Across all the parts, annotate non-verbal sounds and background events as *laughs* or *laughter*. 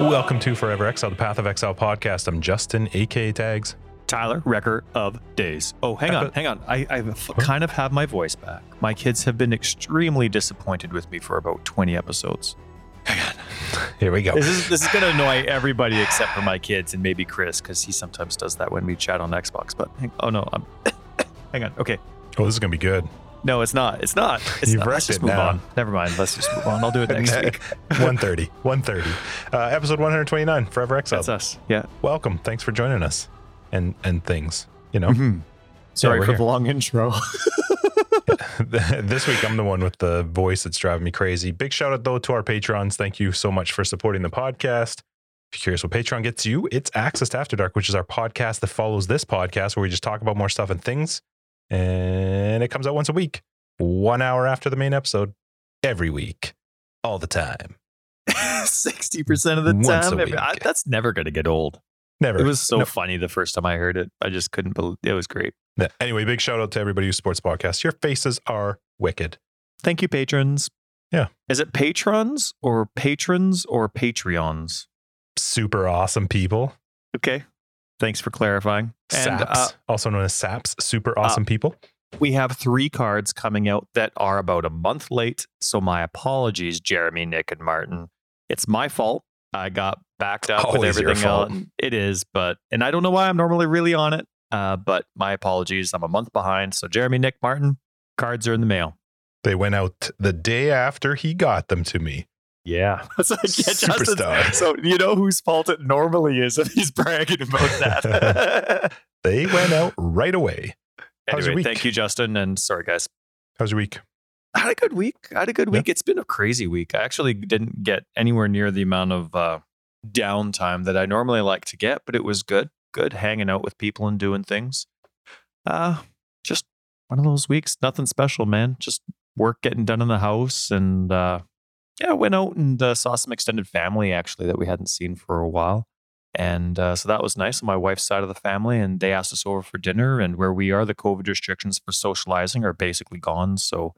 Welcome to Forever Exile, the Path of Exile podcast. I'm Justin, aka Tags. Tyler, Wrecker of Days. Oh, hang on, hang on. I kind of have my voice back. My kids have been extremely disappointed with me for about 20 episodes. Hang on. *laughs* Here we go. This is this is gonna annoy everybody except for my kids and maybe Chris because he sometimes does that when we chat on Xbox. But hang, oh no, I'm, *coughs* hang on. Okay, Oh, this is gonna be good. No, it's not. It's not. *laughs* It's You've not. Let's just it move now. on. Never mind. Let's just move on. I'll do it next week. *laughs* 130. 130. Uh, episode 129, Forever Exile. That's us. Yeah. Welcome. Thanks for joining us. And and things. You know, Mhm. Sorry we're for here. the long intro. *laughs* this week I'm the one with the voice that's driving me crazy. Big shout out though to our patrons. Thank you so much for supporting the podcast. If you're curious what Patreon gets you, it's Access to After Dark, which is our podcast that follows this podcast where we just talk about more stuff and things. And it comes out once a week, one hour after the main episode, every week, all the time. *laughs* Sixty percent of the Once time, week. I- that's never gonna get old. Never. It was so No. funny the first time I heard it. I just couldn't believe it was great. Yeah. Anyway, big shout out to everybody who supports the podcast. Your faces are wicked. Thank you, patrons. Yeah. Is it patrons or patrons or Patreons? Super awesome people. Okay. Thanks for clarifying. And Saps, uh, also known as Saps, super awesome people. we have three cards coming out that are about a month late. So my apologies, Jeremy, Nick, and Martin. It's my fault. I got backed up with Always your everything else. It is, but and I don't know why I'm normally really on it. Uh, but my apologies. I'm a month behind. So Jeremy, Nick, Martin, cards are in the mail. They went out the day after he got them to me. Yeah. *laughs* So, yeah, Justin's- Superstar. so you know whose fault it normally is if he's bragging about that. *laughs* *laughs* They went out right away. How's your anyway, week? thank you, Justin. And sorry, guys. How's your week? I had a good week. I had a good Yeah. week. It's been a crazy week. I actually didn't get anywhere near the amount of uh, downtime that I normally like to get, but it was good. Good hanging out with people and doing things. Uh, just one of those weeks. Nothing special, man. Just work getting done in the house and uh, yeah, went out and uh, saw some extended family actually that we hadn't seen for a while. And uh, so that was nice on my wife's side of the family. And they asked us over for dinner. And where we are, the COVID restrictions for socializing are basically gone. So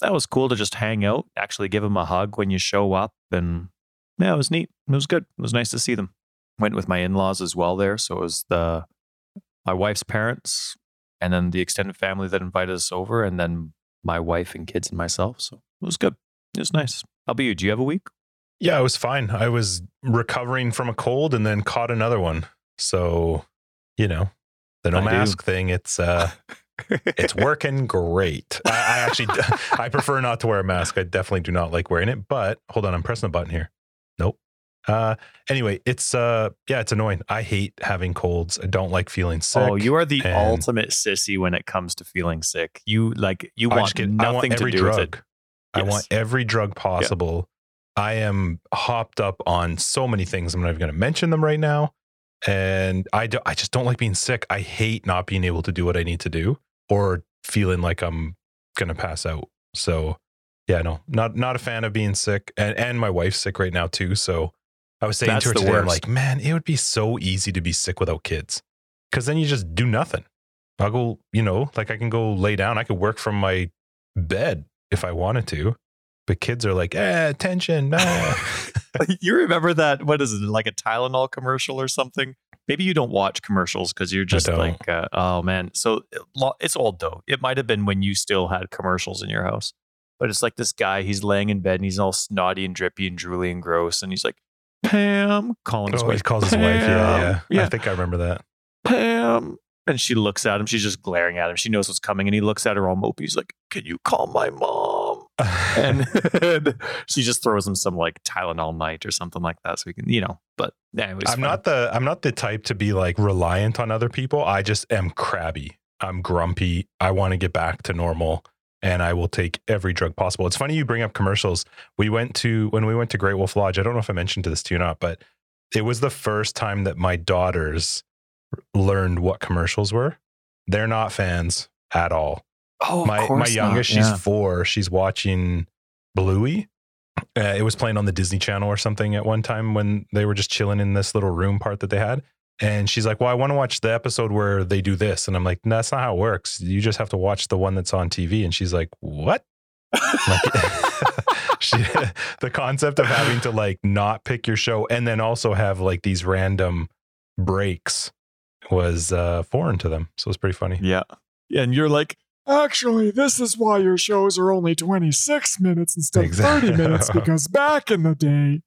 that was cool to just hang out, actually give them a hug when you show up. And yeah, it was neat. It was good. It was nice to see them. Went with my in laws as well there. So it was the my wife's parents and then the extended family that invited us over, and then my wife and kids and myself. So it was good. It was nice. How about you? Do you have a week? Yeah, I was fine. I was recovering from a cold and then caught another one. So, you know, the no I do. mask thing, it's uh it's *laughs* working great. I, I actually *laughs* I prefer not to wear a mask. I definitely do not like wearing it, but hold on, I'm pressing the button here. Nope. Uh anyway, it's uh yeah, it's annoying. I hate having colds. I don't like feeling sick. Oh, you are the ultimate sissy when it comes to feeling sick. You like you want get- nothing want to do drug. with it. I want every drug possible. I am hopped up on so many things. I'm not even going to mention them right now. And I, do, I just don't like being sick. I hate not being able to do what I need to do or feeling like I'm going to pass out. So, yeah, no, not not a fan of being sick. And, and my wife's sick right now, too. So I was saying That's to her today, I'm like, man, it would be so easy to be sick without kids because then you just do nothing. I'll go, you know, like I can go lay down. I could work from my bed if I wanted to. But kids are like, eh, attention. ah." *laughs* you remember that? What is it? Like a Tylenol commercial or something? Maybe you don't watch commercials because you're just like, uh, oh man. So it's old though. It might have been when you still had commercials in your house, but it's like this guy. He's laying in bed and he's all snotty and drippy and drooly and gross, and he's like, Pam, calling his oh, he wife. calls his wife. Yeah, yeah. Yeah. I think I remember that. Pam. And she looks at him. She's just glaring at him. She knows what's coming. And he looks at her all mopey. He's like, Can you call my mom? *laughs* And, and *laughs* she just throws him some like Tylenol night or something like that. So he can, you know, but anyways. I'm not the I'm not the type to be like reliant on other people. I just am crabby. I'm grumpy. I want to get back to normal and I will take every drug possible. It's funny you bring up commercials. We went to when we went to Great Wolf Lodge. I don't know if I mentioned this to you or not, but it was the first time that my daughters learned what commercials were. They're not fans at all. Oh, of my my youngest, not. she's Yeah. four. She's watching Bluey. Uh, it was playing on the Disney Channel or something at one time when they were just chilling in this little room part that they had. And she's like, "Well, I want to watch the episode where they do this." And I'm like, no, "That's not how it works. You just have to watch the one that's on TV." And she's like, "What?" Like, *laughs* she, the concept of having to like not pick your show and then also have like these random breaks was uh foreign to them. So it's pretty funny. Yeah. yeah. And you're like, Actually, this is why your shows are only 26 minutes instead Exactly. of 30 minutes *laughs* because back in the day,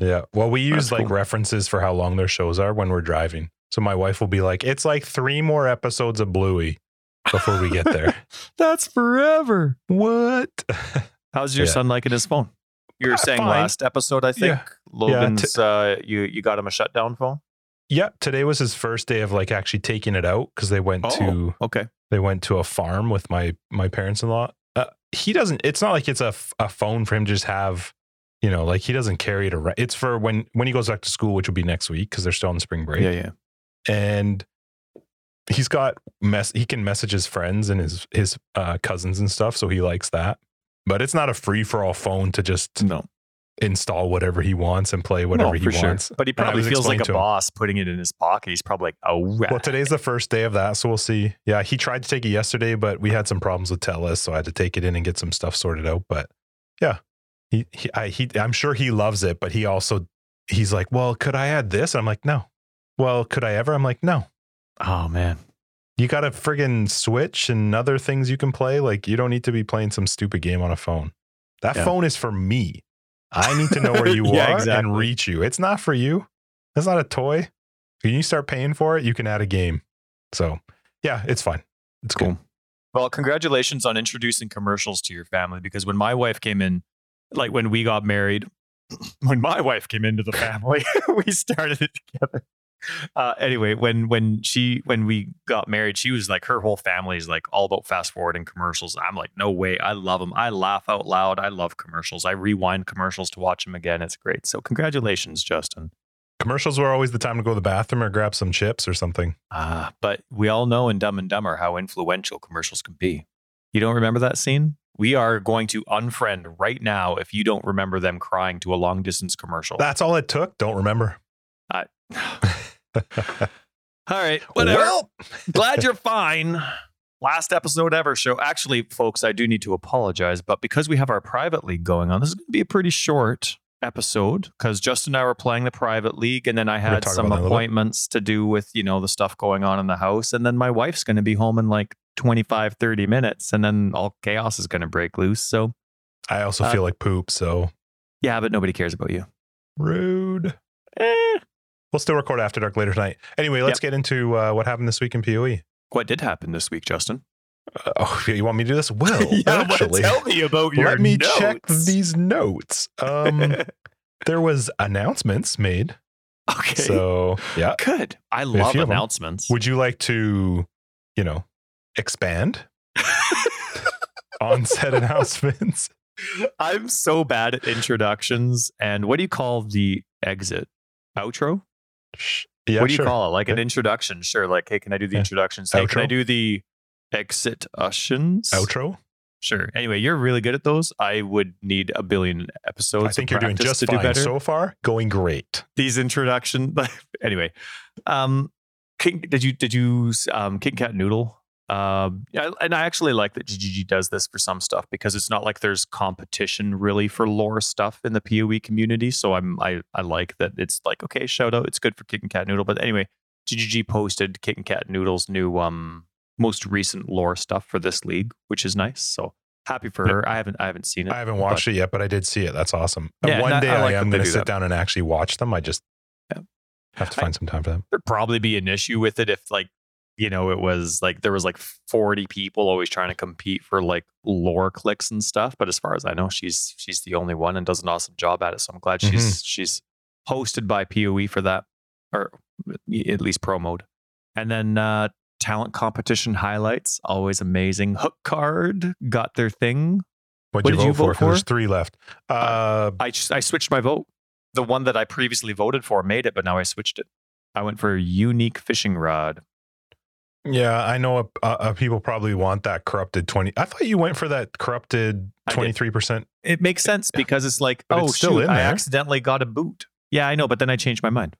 Yeah. Well, we use like cool. references for how long their shows are when we're driving. So my wife will be like, "It's like three more episodes of Bluey before we get there." *laughs* that's forever. what? *laughs* how's your Yeah. son liking his phone? You were Uh, saying fine. last episode, I think Yeah. Logan's. uh, you you got him a shutdown phone. Yeah. Today was his first day of like actually taking it out because they went to okay. they went to a farm with my my parents in law. Uh, he doesn't. It's not like it's a, a phone for him to just have. You know, like he doesn't carry it around. It's for when when he goes back to school, which will be next week because they're still on spring break. Yeah, yeah. and he's got mess he can message his friends and his his uh, cousins and stuff so he likes that but it's not a free for all phone to just No, install whatever he wants and play whatever no, he sure. wants But he probably feels like a boss putting it in his pocket. He's probably like, oh, well today's the first day of that so we'll see yeah he tried to take it yesterday but we had some problems with telus so i had to take it in and get some stuff sorted out but yeah he, he, I, he i'm sure he loves it but he also he's like well could i add this i'm like no well could i ever i'm like no Oh man. You got a friggin' Switch and other things you can play. Like you don't need to be playing some stupid game on a phone. That Yeah. phone is for me. I need to know where *laughs* you Yeah, are exactly. and reach you. It's not for you. It's not a toy. When you start paying for it, you can add a game. So yeah, it's fine. It's cool. Cool. Well, congratulations on introducing commercials to your family because when my wife came in, like when we got married, *clears throat* when my wife came into the family, *laughs* we started it together. Uh, anyway, when when she when we got married, she was like her whole family is like all about fast forwarding commercials. I'm like, no way, I love them. I laugh out loud. I love commercials. I rewind commercials to watch them again. It's great. So congratulations, Justin. Commercials were always the time to go to the bathroom or grab some chips or something. Uh, but we all know in Dumb and Dumber how influential commercials can be. You don't remember that scene? We are going to unfriend right now if you don't remember them crying to a long distance commercial. That's all it took. Don't remember. *sighs* *laughs* *laughs* all right, whatever. Well, *laughs* Glad you're fine. Last episode ever show. Actually, folks, I do need to apologize, but because we have our private league going on, this is going to be a pretty short episode because Justin and I were playing the private league, and then I had some about that in a little bit. appointments to do with, you know, the stuff going on in the house. And then my wife's going to be home in like 25, 30 minutes, and then all chaos is going to break loose. So, I also Uh, feel like poop. So yeah, but nobody cares about you. rude. Eh. We'll still record after dark later tonight. Anyway, let's get into uh, what happened this week in POE. What did happen this week, Justin? Uh, oh, *laughs* you want me to do this? Well, *laughs* but actually, tell me about your let me check these notes. Um, *laughs* there was announcements made. okay. So yeah, Good. I love few of 'em. announcements. would you like to, you know, expand on said announcements? I'm so bad at introductions. And what do you call the exit? Outro? Yeah, what do you sure. call it? Like an introduction? Sure. Like, hey, can I do the Yeah. introductions? Hey, can I do the exit-utions? outro? Sure. Anyway, you're really good at those. I would need a billion episodes. I think you're doing just to do better. so far. Going great. These introduction. *laughs* anyway, um, King, did you did you use um Kitten Cat Noodle? Um, and I actually like that GGG does this for some stuff because it's not like there's competition really for lore stuff in the PoE community. So I'm I I like that it's like okay, shout out, it's good for Kitten Cat Noodle. But anyway, GGG posted Kitten Cat Noodle's new um most recent lore stuff for this league, which is nice. So happy for her. I haven't I haven't seen it. I haven't watched it yet, but I did see it. That's awesome. Yeah, One day I I, like that am going to sit that. down and actually watch them. I just Yeah. have to I- find some time for them. there'd probably be an issue with it if like you know it was like there was like 40 people always trying to compete for like lore clicks and stuff but as far as i know she's she's the only one and does an awesome job at it so i'm glad she's she's hosted by poe for that or at least pro mode. And then uh talent competition highlights always amazing. Hook card got their thing. What'd What you did vote you for? vote 'Cause for? There's three left. Uh, i i switched my vote. The one that i previously voted for made it but now i switched it. I went for unique fishing rod yeah, I know uh, uh, people probably want that corrupted 20. I thought you went for that corrupted 23%. it makes sense because it's like, But oh, it's still shoot, in I accidentally got a boot. Yeah, I know, but then I changed my mind.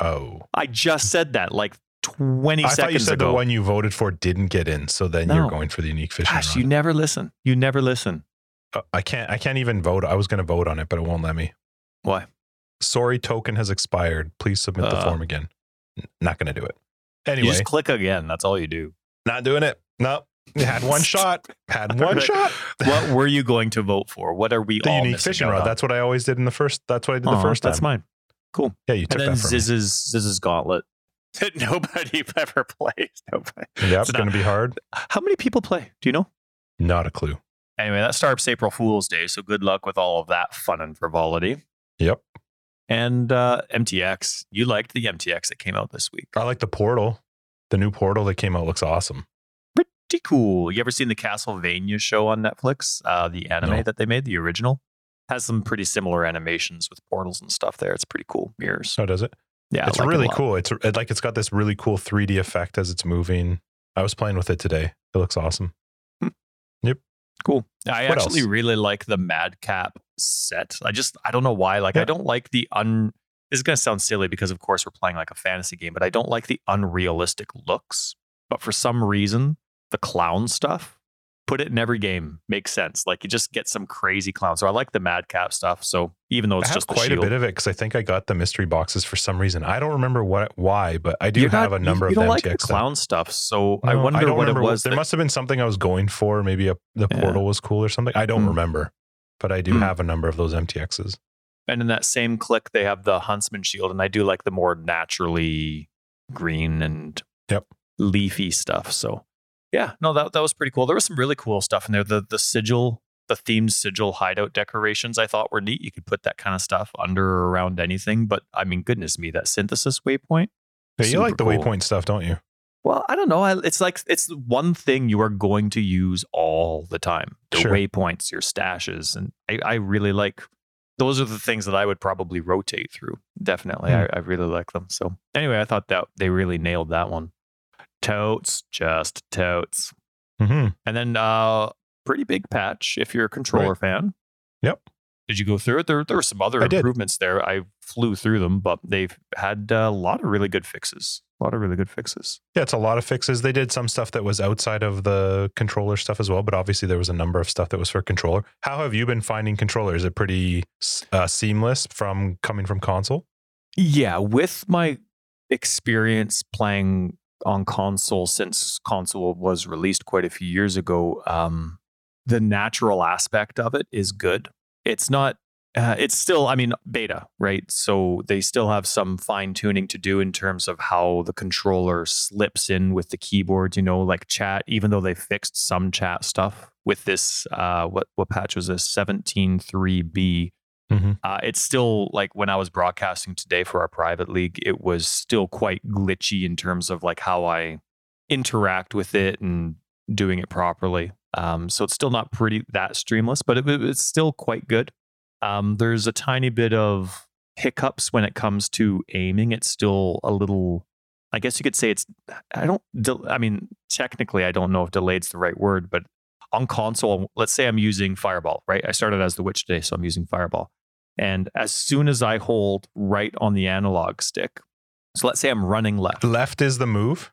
Oh. I just said that like 20 I seconds thought you said ago. the one you voted for didn't get in. So then No. you're going for the unique fishing Gosh, rod. you never listen. You never listen. uh, I can't. I can't even vote. I was going to vote on it, but it won't let me. Why? Sorry, token has expired. Please submit the Uh. form again. N- Not going to do it. You just click again. That's all you do. not doing it. No, had one *laughs* shot. Had *laughs* one Right. shot. What *laughs* were you going to vote for? What are we the all unique fishing rod. on? That's what I always did in the first. That's what I did the Aw, first time. That's mine. Cool. Yeah, you took And then that from me. Ziz's Ziz's gauntlet that nobody ever plays. Nobody. Yep, it's going to be hard. How many people play? Do you know? Not a clue. Anyway, that starts April Fool's Day, so good luck with all of that fun and frivolity. Yep. And uh, MTX, you liked the MTX that came out this week. I like the portal. The new portal that came out looks awesome. Pretty cool. You ever seen the Castlevania show on Netflix? Uh, the anime No. that they made, the original, has some pretty similar animations with portals and stuff there. It's pretty cool. Mirrors. So does it? Yeah, it's like really lot. cool. It's it, like it's got this really cool 3D effect as it's moving. I was playing with it today. It looks awesome. Yep. Cool. I What actually else? really like the Madcap set. I just I don't know why. Like I don't like the un. This is gonna sound silly because of course we're playing like a fantasy game, but I don't like the unrealistic looks. But for some reason, the clown stuff, put it in every game makes sense. Like you just get some crazy clowns. So I like the Madcap stuff. So even though it's I just quite a bit of it because I think I got the mystery boxes for some reason. I don't remember what why, but I do You're have not- a number you, of you don't the like the clown stuff. So I No, wonder don't what it remember was. There that- must have been something I was going for. Maybe a, the Yeah. portal was cool or something. I don't Hmm. remember, but I do Hmm. have a number of those MTXs. And in that same click, they have the Huntsman shield, and I do like the more naturally green and Yep. leafy stuff. So, yeah, no, that that was pretty cool. There was some really cool stuff in there. The the sigil, the themed sigil hideout decorations, I thought were neat. You could put that kind of stuff under or around anything. But I mean, goodness me, that synthesis waypoint. Yeah, you like the cool. waypoint stuff, don't you? Well, I don't know. I, it's like it's one thing you are going to use all the time. The Sure. waypoints, your stashes, and I, I really like. Those are the things that I would probably rotate through. Definitely, Hmm. I, I really like them. So anyway, I thought that they really nailed that one. Totes, just totes, hmm and then uh pretty big patch if you're a controller fan. Yep. Did you go through it? There, there were some other I did. improvements there. I flew through them, but they've had a lot of really good fixes. A lot of really good fixes. Yeah, it's a lot of fixes. They did some stuff that was outside of the controller stuff as well, but obviously there was a number of stuff that was for controller. How have you been finding controller? Is it pretty uh, seamless from coming from console? Yeah, with my experience playing on console since console was released quite a few years ago, um, the natural aspect of it is good. It's not. Uh, it's still, I mean, beta, right? So they still have some fine tuning to do in terms of how the controller slips in with the keyboard. You know, like chat. Even though they fixed some chat stuff with this, uh, what what patch was this? Seventeen three B Mhm. uh, it's still like when I was broadcasting today for our private league, it was still quite glitchy in terms of like how I interact with it and doing it properly. Um, so it's still not pretty that streamless, but it, it's still quite good. Um, there's a tiny bit of hiccups when it comes to aiming. It's still a little, I guess you could say it's, I don't, I mean, technically, I don't know if delayed's the right word, but on console, let's say I'm using Fireball, right? I started as the witch today, so I'm using Fireball. And as soon as I hold right on the analog stick, so let's say I'm running left. Left is the move.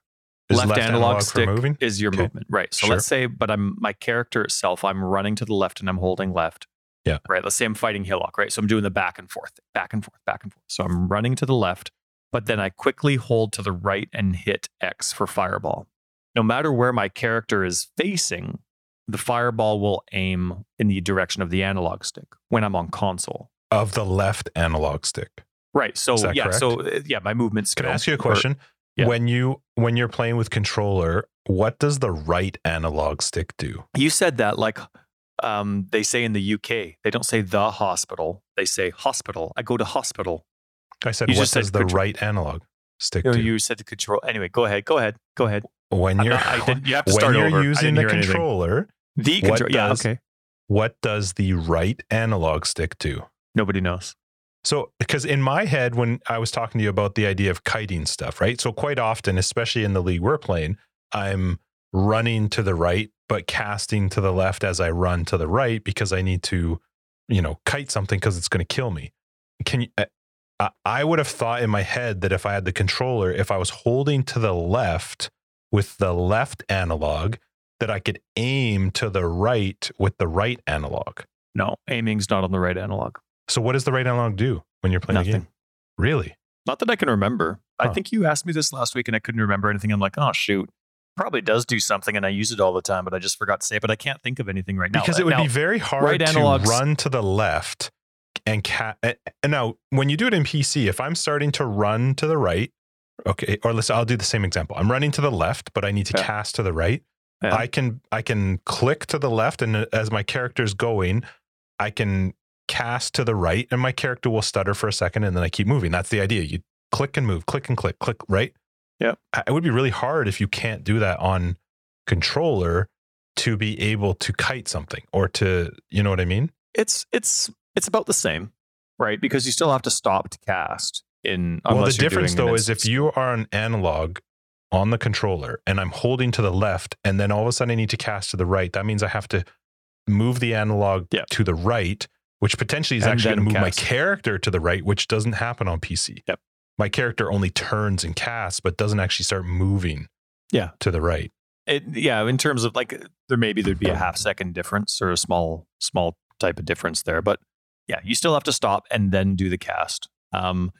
Is left, analog, for stick moving? is your Okay. movement, right? So Sure. let's say, but I'm my character itself. I'm running to the left and I'm holding left. Yeah. Right. Let's say I'm fighting Hillock, right? So I'm doing the back and forth, back and forth, back and forth. So I'm running to the left, but then I quickly hold to the right and hit X for fireball. No matter where my character is facing, the fireball will aim in the direction of the analog stick when I'm on console. Of the left analog stick. Right. So yeah. So uh, yeah, my movements. Can I ask you a or- question? yeah. When you when you're playing with controller, what does the right analog stick do? You said that like um, they say in the UK. They don't say the hospital. They say hospital. I go to hospital. I said, You what just the control- right analog stick You, do? you said the control. Anyway, go ahead. Go ahead. Go ahead. when you're not- *laughs* you have to when start you're over. Using the anything. controller, The What control. Yeah. Okay. what does the right analog stick do? Nobody knows. So, because in my head, when I was talking to you about the idea of kiting stuff, right? So, quite often, especially in the league we're playing, I'm running to the right, but casting to the left as I run to the right because I need to, you know, kite something because it's going to kill me. Can you? uh, I- I would have thought in my head that if I had the controller, if I was holding to the left with the left analog, that I could aim to the right with the right analog. No, aiming's not on the right analog. So what does the right analog do when you're playing a Nothing. game? Really? Not that I can remember. I think you asked me this last week and I couldn't remember anything. I'm like, oh shoot. Probably does do something and I use it all the time, but I just forgot to say it. But I can't think of anything right now. because uh, it would Now, be very hard right to analogs- run to the left and cat. And eh, eh, now, when you do it in PC, if I'm starting to run to the right, okay, or let's, I'll do the same example. I'm running to the left, but I need to Yeah. cast to the right. Yeah. I can I can click to the left, and uh, as my character's going, I can cast to the right, and my character will stutter for a second, and then I keep moving. That's the idea. You click and move, click and click, click right. Yep. I- It would be really hard if you can't do that on controller to be able to kite something or to you know what I mean. it's it's it's about the same, right? Because you still have to stop to cast in well, the difference though is if you are an analog on the controller and I'm holding to the left, and then all of a sudden I need to cast to the right, that means I have to move the analog Yep. to the right, which potentially is And actually going to move my character to the right, which doesn't happen on PC. Yep. My character only turns and casts, but doesn't actually start moving. Yeah. To the right. it, yeah, in terms of like there maybe there'd be a half second difference or a small small type of difference there, but yeah, you still have to stop and then do the cast. Um,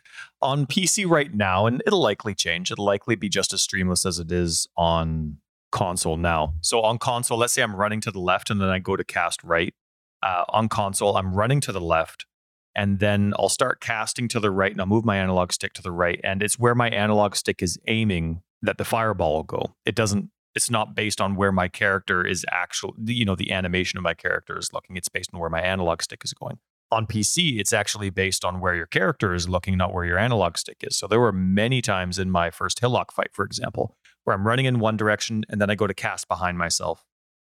on PC right now, and it'll likely change. It'll likely be just as streamless as it is on console now. So on console, let's say I'm running to the left and then I go to cast right. Uh, on console, I'm running to the left and then I'll start casting to the right and I'll move my analog stick to the right. And it's where my analog stick is aiming that the fireball will go. It doesn't, it's not based on where my character is actual, you know, the animation of my character is looking. It's based on where my analog stick is going. On PC, it's actually based on where your character is looking, not where your analog stick is. So there were many times in my first Hillock fight, for example, where I'm running in one direction and then I go to cast behind myself.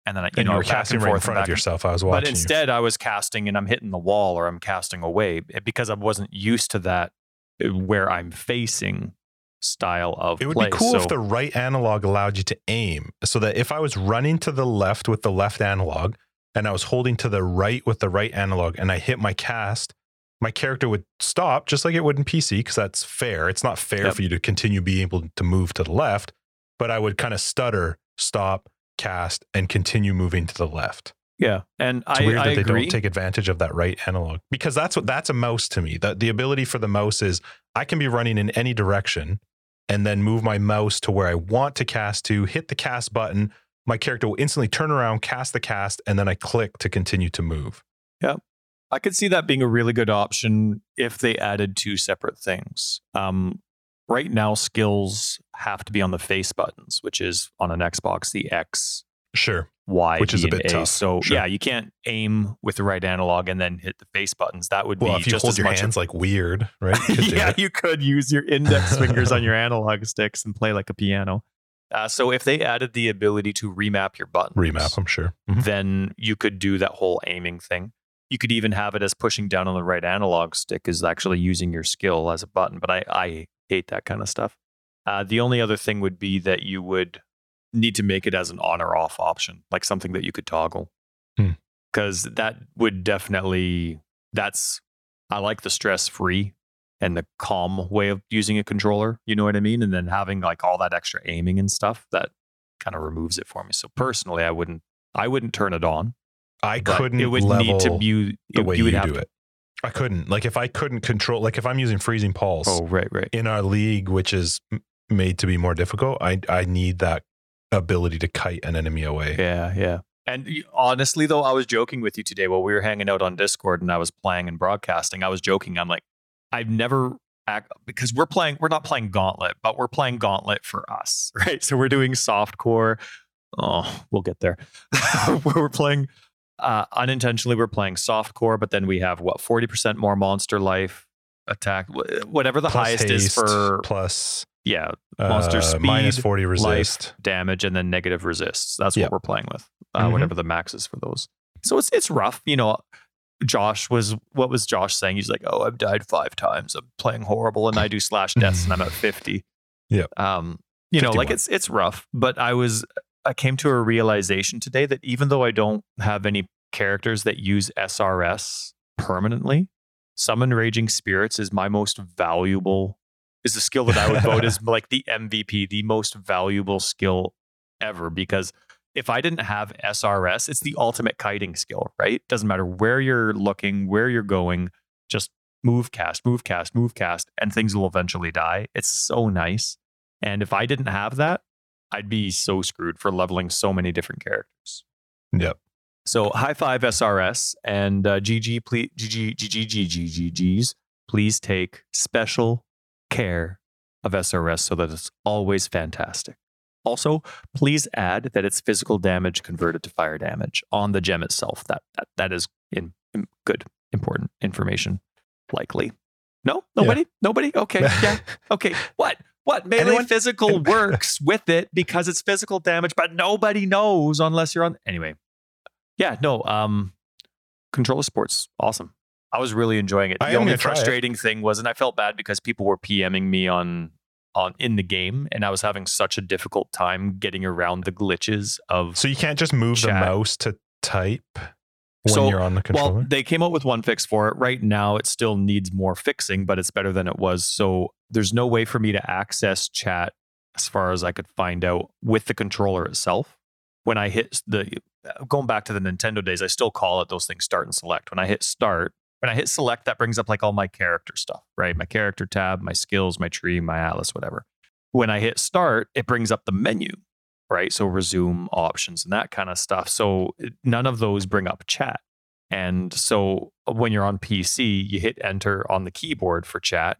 And then I, you and know, you were casting right in front of yourself. I was watching. but you. instead, I was casting and I'm hitting the wall or I'm casting away eh, because I wasn't used to that uh, where I'm facing style of It would play. be cool so, if the right analog allowed you to aim so that if I was running to the left with the left analog and I was holding to the right with the right analog and I hit my cast, my character would stop just like it would in PC because that's fair. It's not fair Yep. for you to continue being able to move to the left, but I would kind of stutter, stop, cast, and continue moving to the left. yeah, and It's I, weird I that they agree. don't take advantage of that right analog because that's what that's a mouse to me. That the ability for the mouse is I can be running in any direction and then move my mouse to where I want to cast to, hit the cast button. My character will instantly turn around, cast the cast, and then I click to continue to move. Yeah, I could see that being a really good option if they added two separate things. Um, right now, skills have to be on the face buttons, which is on an Xbox, the X, Sure. Y, Which is a bit A. tough. So Sure. yeah, you can't aim with the right analog and then hit the face buttons. That would Well, be if you just hold as your much hands like weird, right? You *laughs* could yeah, you could use your index *laughs* fingers on your analog sticks and play like a piano. Uh, so if they added the ability to remap your buttons, remap, I'm sure. Mhm. then you could do that whole aiming thing. You could even have it as pushing down on the right analog stick is actually using your skill as a button. But I, I hate that kind of stuff. Uh, the only other thing would be that you would need to make it as an on or off option, like something that you could toggle. Hmm. Because that would definitely, that's, I like the stress free and the calm way of using a controller. You know what I mean? And then having like all that extra aiming and stuff that kind of removes it for me. So personally, I wouldn't, I wouldn't turn it on. I couldn't It would need to be the way you you, would have do to- it. I couldn't. Like if I couldn't control, like if I'm using freezing pulse, Oh, right, right. in our league, which is made to be more difficult, I I need that ability to kite an enemy away. Yeah, yeah. And honestly, though, I was joking with you today while we were hanging out on Discord and I was playing and broadcasting. I was joking. I'm like, I've never act because we're playing. We're not playing Gauntlet, but we're playing Gauntlet for us, *laughs* right? So we're doing soft core. Oh, we'll get there. *laughs* we're playing uh, unintentionally. We're playing soft core, but then we have what forty percent more monster life attack, whatever the Plus highest is for. plus Yeah, monster uh, minus speed, 40 resist. damage and then negative resists. That's Yep. what we're playing with. Uh, Mhm. Whatever the max is for those. So it's it's rough. You know, Josh was what was Josh saying? He's like, "Oh, I've died five times. I'm playing horrible, and I do slash deaths, and I'm at *laughs* 50." Yeah. Um, you know, like it's it's rough. But I was I came to a realization today that even though I don't have any characters that use SRS permanently, summon raging spirits is my most valuable is the skill that I would vote as *laughs* like the MVP, the most valuable skill ever because if I didn't have SRS, it's the ultimate kiting skill, right? Doesn't matter where you're looking, where you're going, just move, cast, move, cast, move, cast, and things will eventually die. It's so nice. And if I didn't have that, I'd be so screwed for leveling so many different characters. Yep. So high five SRS and uh, GG, please, GG, GG, GG, GGs, please take special care of SRS so that it's always fantastic. Also, please add that it's physical damage converted to fire damage on the gem itself. That that, that is in, in good, important information. Likely. No, nobody, nobody. Okay, *laughs* yeah, okay. What? What melee Anyone? physical *laughs* works with it because it's physical damage, but nobody knows unless you're on. Anyway, yeah, no. Um, controller sports, awesome. I was really enjoying it. The only gonna try it. frustrating thing was, and I felt bad because people were PMing me on on in the game, and I was having such a difficult time getting around the glitches of. So you can't just move the mouse to type when So, you're on the controller. Well, they came out with one fix for it. Right now, it still needs more fixing, but it's better than it was. So there's no way for me to access chat as far as I could find out with the controller itself. When I hit the uh, going back to the Nintendo days, I still call it those things start and select. When I hit start, when I hit select, that brings up like all my character stuff, right? My character tab, my skills, my tree, my atlas, whatever. When I hit start, it brings up the menu, right? So resume options and that kind of stuff. So none of those bring up chat. And so uh, when you're on PC, you hit enter on the keyboard for chat.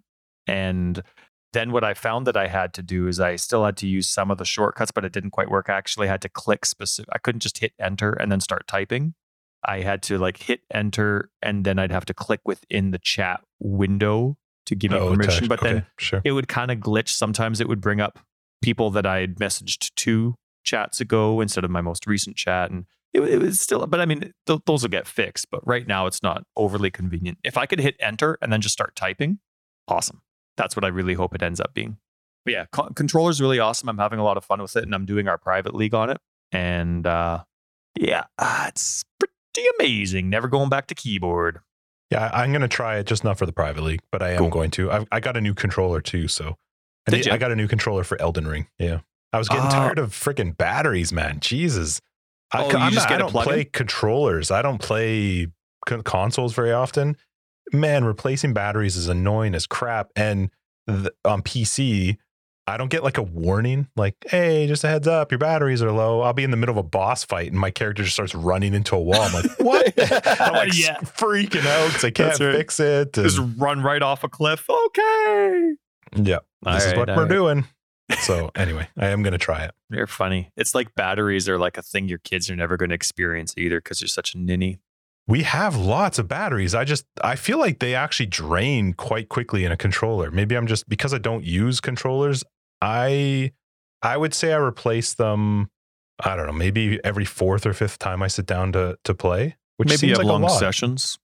And then what I found that I had to do is I still had to use some of the shortcuts, but it didn't quite work. I actually had to click specific. I couldn't just hit enter and then start typing. I had to like hit enter and then I'd have to click within the chat window to give me Oh, permission. touch. But then Okay, sure. it would kind of glitch. Sometimes it would bring up people that I had messaged two chats ago instead of my most recent chat. And it, it was still, but I mean, th- those will get fixed. But right now, it's not overly convenient. If I could hit enter and then just start typing, awesome. That's what I really hope it ends up being. But yeah, co- controller's really awesome. I'm having a lot of fun with it, and I'm doing our private league on it. And uh, yeah, uh, it's pretty amazing. Never going back to keyboard. Yeah, I'm gonna try it, just not for the private league, but I am Cool. going to. I, I got a new controller too, so I, Did need- ya? I got a new controller for Elden Ring. Yeah, I was getting Ah. tired of freaking batteries, man. Jesus, I, Oh, you I'm just not- I don't play controllers. I don't play con- consoles very often. Man, replacing batteries is annoying as crap. And on PC, I don't get like a warning, like, "Hey, just a heads up, your batteries are low." I'll be in the middle of a boss fight, and my character just starts running into a wall. I'm like, *laughs* "What?" I'm like Yeah. freaking out because I can't right. fix it. Just run right off a cliff. Okay. yeah, this is what we're all right. doing. So *laughs* anyway, I am gonna try it. You're funny. It's like batteries are like a thing your kids are never going to experience either because you're such a ninny. We have lots of batteries. I just I feel like they actually drain quite quickly in a controller. Maybe I'm just because I don't use controllers. I I would say I replace them. I don't know, maybe every fourth or fifth time I sit down to to play, which Maybe you seems have like long a lot. sessions.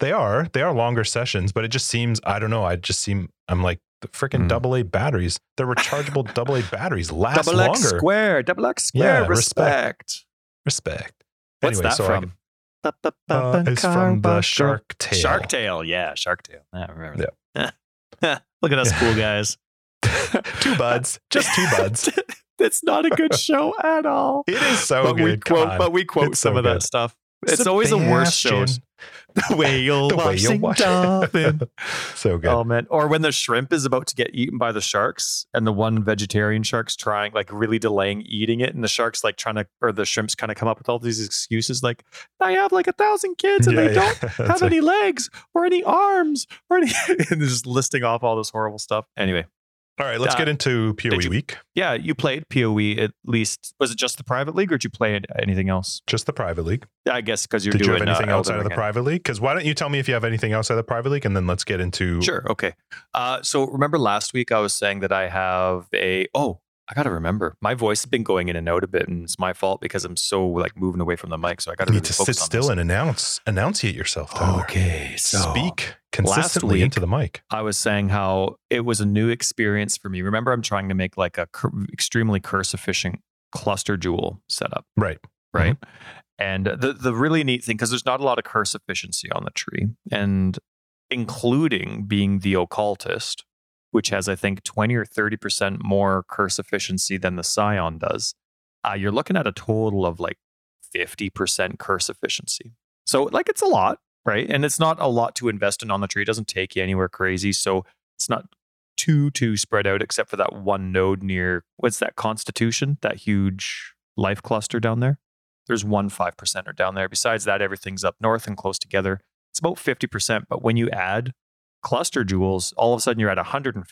They are they are longer sessions, but it just seems I don't know. I just seem I'm like the freaking Hmm. double A batteries. The rechargeable *laughs* double A batteries last Double X longer. square. Double X square. respect. respect. Respect. What's Anyway, that so I- from? Uh, it's from the Shark Tale. Shark Tale. Yeah, Shark Tale. I remember that. Yeah. *laughs* Look at us *laughs* cool guys. *laughs* two buds, just two buds. *laughs* it's not a good show at all. It is so but good. we quote, but we quote It's some so of that stuff. It's always the worst shows. Sebastian. *laughs* The whale The you dolphin. so good. Oh man! Or when the shrimp is about to get eaten by the sharks, and the one vegetarian shark's trying, like, really delaying eating it, and the shark's like trying to, or the shrimps kind of come up with all these excuses, like, I have like a thousand kids, and Yeah, they yeah. don't have like- any legs or any arms or any, and they're just listing off all this horrible stuff. Anyway, All right, let's Uh, get into PoE you- week. yeah, you played POE at least. Was it just the private league, or did you play anything else? Just the private league. I guess because you're Did you doing have anything uh, outside Elden of the private league? Because why don't you tell me if you have anything outside of the private league, and then let's get into Sure. Okay. Uh, so remember last week I was saying that I have a oh I gotta remember my voice has been going in and out a bit and it's my fault because I'm so like moving away from the mic so I gotta You really need to focus sit still this. and announce enunciate yourself. Tyler. Okay, so Speak consistently week- into the mic. I was saying how it was a new experience for me. Remember, I'm trying to make like a cur- extremely curse efficient cluster jewel setup. Right. right? And the the really neat thing because there's not a lot of curse efficiency on the tree, and including being the occultist, which has I think 20 or 30 percent more curse efficiency than the scion does. uh, you're looking at a total of like 50% curse efficiency. So, like, it's a lot, right? And it's not a lot to invest in on the tree. It doesn't take you anywhere crazy. So, it's not too, too spread out, except for that one node near what's that Constitution, that huge life cluster down there. There's one 5%er down there. Besides that, everything's up north and close together. It's about 50%. But when you add cluster jewels, all of a sudden you're at 150%.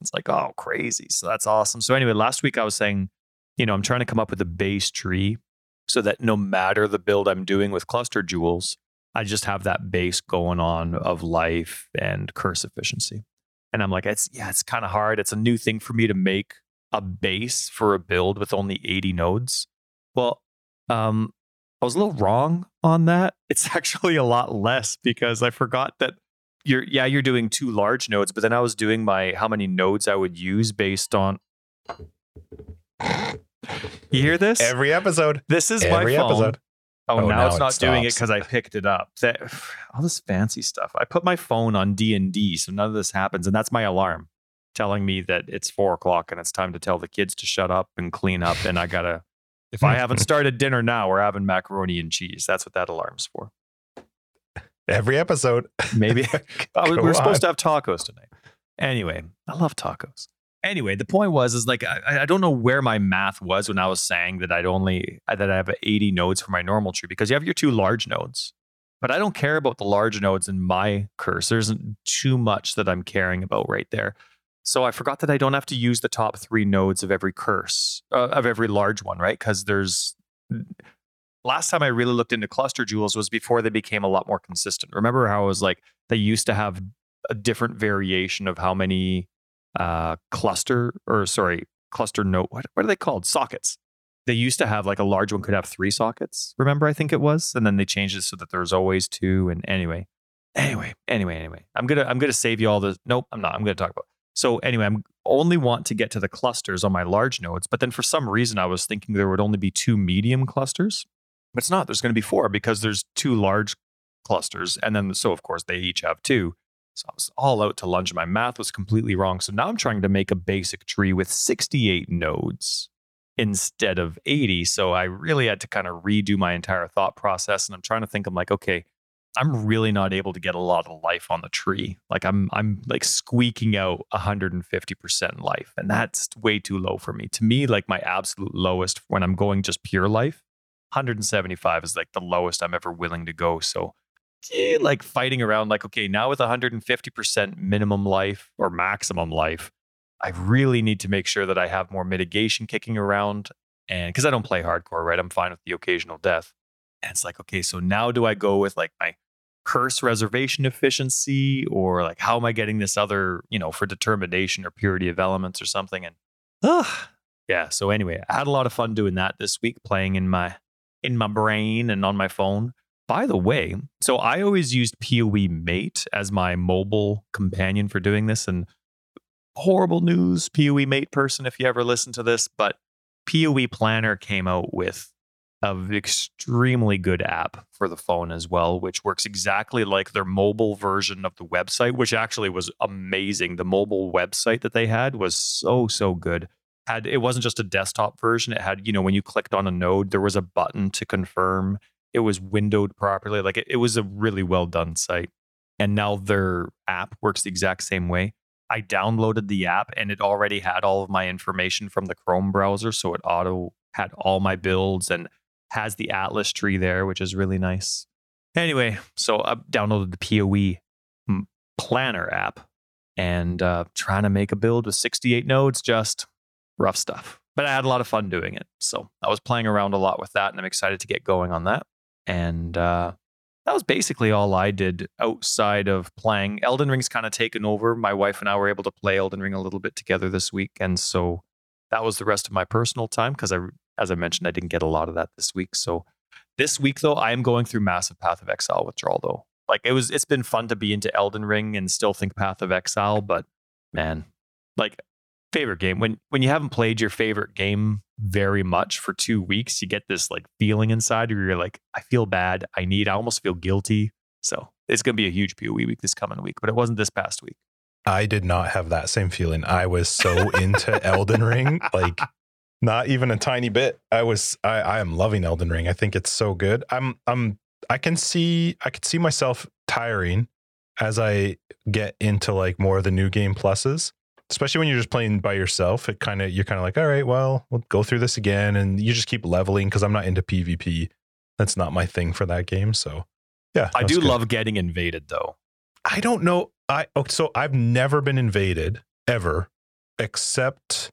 It's like, oh, crazy. So that's awesome. So, anyway, last week I was saying, you know, I'm trying to come up with a base tree so that no matter the build I'm doing with cluster joules, I just have that base going on of life and curse efficiency. And I'm like, it's yeah, it's kind of hard. It's a new thing for me to make a base for a build with only 80 nodes. Well, um, I was a little wrong on that. *laughs* It's actually a lot less because I forgot that you're yeah, you're doing two large nodes, but then I was doing my how many nodes I would use based on You hear this? Every episode. This is Every my phone. episode. Oh, Oh, now, now it's it not doing it because I picked it up. That *sighs* all this fancy stuff. I put my phone on D and D, so none of this happens, and that's my alarm telling me that it's four o'clock and it's time to tell the kids to shut up and clean up. And I gotta. *laughs* If I haven't started dinner now, we're having macaroni and cheese. That's what that alarm's for. Every episode. Maybe *laughs* *laughs* oh, I was- we're supposed to have tacos tonight. Anyway, I love tacos. Anyway, the point was is like I, I don't know where my math was when I was saying that I'd only that I have 80 nodes for my normal tree because you have your two large nodes. But I don't care about the large nodes in my curse. There isn't too much that I'm caring about right there. So I forgot that I don't have to use the top three nodes of every curse uh, of every large one, right? Because there's last time I really looked into cluster jewels was before they became a lot more consistent. Remember how I was like they used to have a different variation of how many uh, cluster or sorry cluster node what, what are they called? Sockets. They used to have like a large one could have three sockets remember i think it was? And then they changed it so that there's always two and anyway anyway anyway anyway. I'm gonna i'm gonna save you all the nope i'm not i'm gonna talk about so anyway i'm only want to get to the clusters on my large nodes but then for some reason i was thinking there would only be two medium clusters but it's not there's going to be four because there's two large clusters and then so of course they each have two so I was all out to lunch and my math was completely wrong. So now I'm trying to make a basic tree with 68 nodes instead of 80. So I really had to kind of redo my entire thought process. And I'm trying to think, I'm like, okay, I'm really not able to get a lot of life on the tree. Like I'm I'm like squeaking out 150% life. And that's way too low for me. To me, like my absolute lowest when I'm going just pure life, 175 is like the lowest I'm ever willing to go. So like fighting around like okay now with 150% minimum life or maximum life i really need to make sure that i have more mitigation kicking around and because i don't play hardcore right? I'm fine with the occasional death. And it's like okay so now do i go with like my curse reservation efficiency or like how am i getting this other you know for determination or purity of elements or something? And uh, yeah so anyway i had a lot of fun doing that this week playing in my in my brain and on my phone by the way, so I always used PoE Mate as my mobile companion for doing this. And horrible news, PoE Mate person, if you ever listen to this, but PoE Planner came out with an extremely good app for the phone as well, which works exactly like their mobile version of the website, which actually was amazing. The mobile website that they had was so, so good. Had it wasn't just a desktop version, it had, you know, when you clicked on a node, there was a button to confirm it was windowed properly. Like it, it was a really well done site. And now their app works the exact same way. I downloaded the app and it already had all of my information from the Chrome browser. So it auto had all my builds and has the Atlas tree there, which is really nice. Anyway, so I downloaded the PoE mm, planner app and uh, trying to make a build with 68 nodes, just rough stuff. But I had a lot of fun doing it. So I was playing around a lot with that and I'm excited to get going on that and uh, that was basically all I did outside of playing. Elden Ring's kind of taken over. My wife and I were able to play Elden Ring a little bit together this week, and so that was the rest of my personal time because I, as I mentioned, I didn't get a lot of that this week. So this week, though, I am going through massive Path of Exile withdrawal. Though, like it was, it's been fun to be into Elden Ring and still think Path of Exile, but man, like favorite game when when you haven't played your favorite game very much for two weeks you get this like feeling inside where you're like i feel bad i need i almost feel guilty so it's going to be a huge poe week this coming week but it wasn't this past week I did not have that same feeling. I was so into Elden Ring. *laughs* Like Not even a tiny bit. I was I, I am loving Elden Ring. I think it's so good. I'm I'm I can see I could see myself tiring as I get into like more of the new game pluses. Especially when you're just playing by yourself, it kind of you're kind of like, all right, well, we'll go through this again, and you just keep leveling because I'm not into PvP. That's not my thing for that game. So, yeah, I do good. love getting invaded though. I don't know. I oh, so I've never been invaded ever, except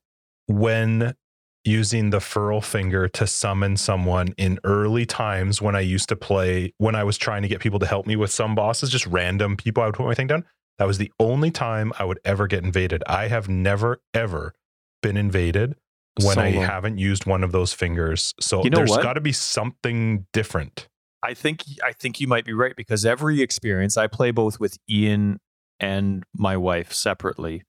when using the furl finger to summon someone in early times when I used to play when I was trying to get people to help me with some bosses, just random people I would put my thing down. That was the only time I would ever get invaded. I have never ever been invaded when I haven't used one of those fingers. So You know there's got to be something different. I think I think you might be right because every experience I play both with Ian and my wife separately,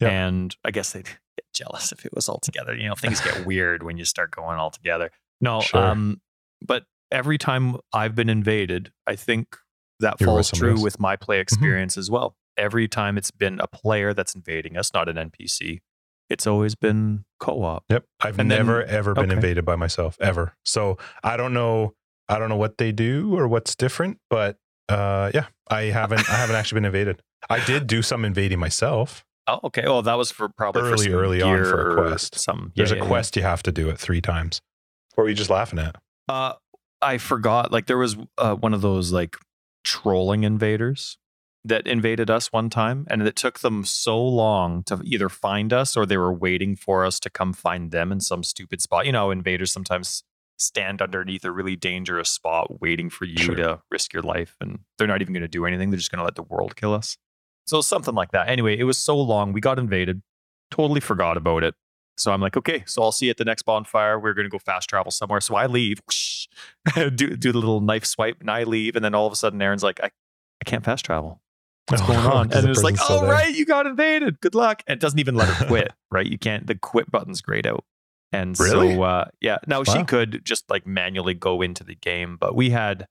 Yeah. and I guess they'd get jealous if it was all together. You know, things get *laughs* weird when you start going all together. No, Sure. um, but every time I've been invaded, I think that You're falls true with my play experience as well. Every time it's been a player that's invading us, not an NPC. It's always been co-op. Yep. I've And then- never ever been okay. invaded by myself ever. So I don't know I don't know what they do or what's different, but uh yeah, I haven't I haven't actually been invaded. I did do some invading myself. Oh, okay. Well, that was for probably for Early, some early on for a quest. Some There's yeah, a yeah, yeah. quest you have to do it 3 times. What were you just laughing at? Uh, I forgot. Like there was uh, one of those like trolling invaders that invaded us one time, and it took them so long to either find us or they were waiting for us to come find them in some stupid spot. You know, invaders sometimes stand underneath a really dangerous spot waiting for you Sure. to risk your life, and they're not even going to do anything. They're just going to let the world kill us. So something like that. Anyway, it was so long. We got invaded. Totally forgot about it. So I'm like, okay, so I'll see you at the next bonfire. We're going to go fast travel somewhere. So I leave, *laughs* do, do the little knife swipe, and I leave. And then all of a sudden, Aaron's like, I, I can't fast travel. What's going *laughs* on? And it's like, oh, right, you got invaded. Good luck. And it doesn't even let her *laughs* quit, right? You can't, the quit button's grayed out. And Really? so, uh, yeah, now she could just like manually go into the game, but we had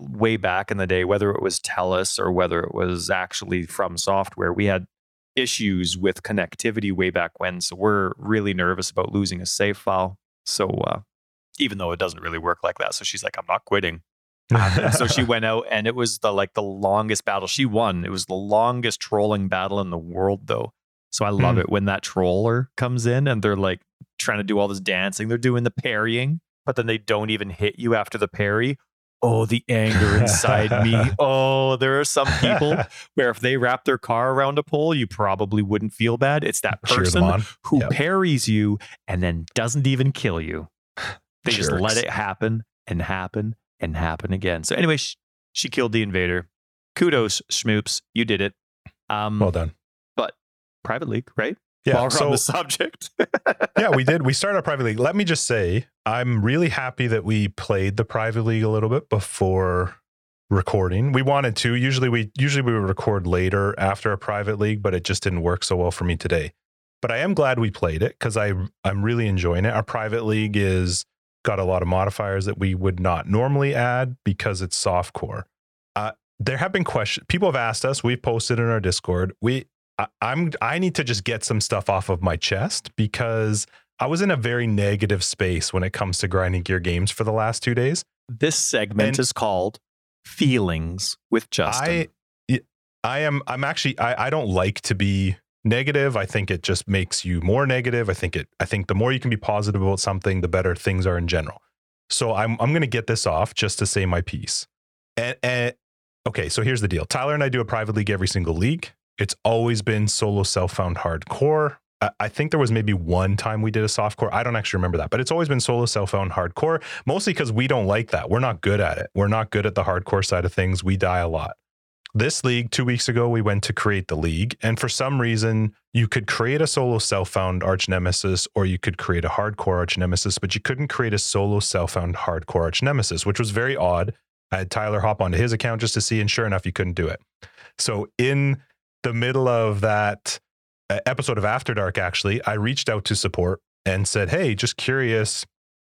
way back in the day, whether it was Telus or whether it was actually FromSoftware, we had issues with connectivity way back when. So we're really nervous about losing a save file. So uh, even though it doesn't really work like that, so she's like, I'm not quitting. And *laughs* so she went out, and it was the like the longest battle. She won. It was the longest trolling battle in the world, though. So I love Hmm. it when that troller comes in and they're like trying to do all this dancing. They're doing the parrying, but then they don't even hit you after the parry. Oh, the anger inside me. *laughs* Oh, there are some people *laughs* where if they wrap their car around a pole, you probably wouldn't feel bad. It's that person who Yep. parries you and then doesn't even kill you. They just let it happen and happen and happen again. So anyway, she, she killed the invader. Kudos, Schmoops. You did it. Um, Well done. But private league, right? Yeah. While so on the *laughs* subject. yeah, we did. We started our private league. Let me just say, I'm really happy that we played the private league a little bit before recording. We wanted to. Usually we usually we would record later after a private league, but it just didn't work so well for me today. But I am glad we played it because I I'm really enjoying it. Our private league is got a lot of modifiers that we would not normally add because it's softcore. Uh, there have been questions. People have asked us. We've posted in our Discord. We I, I'm I need to just get some stuff off of my chest because I was in a very negative space when it comes to grinding gear games for the last two days. this segment And- is called Feelings with Justin. I, I am I'm actually I, I don't like to be negative. I think it just makes you more negative. I think it I think the more you can be positive about something, the better things are in general. So I'm I'm gonna get this off just to say my piece. And, and okay, so here's the deal. Tyler and I do a private league every single league. It's always been solo self-found hardcore. I- think there was maybe one time we did a soft core. I don't actually remember that, but it's always been solo self-found hardcore, mostly because we don't like that. We're not good at it. We're not good at the hardcore side of things. We die a lot. This league, two weeks ago, we went to create the league. And for some reason, you could create a solo self found arch nemesis or you could create a hardcore arch nemesis, but you couldn't create a solo self found hardcore arch nemesis, which was very odd. I had Tyler hop onto his account just to see, and sure enough, you couldn't do it. So, in the middle of that uh, episode of After Dark, actually, I reached out to support and said, Hey, just curious,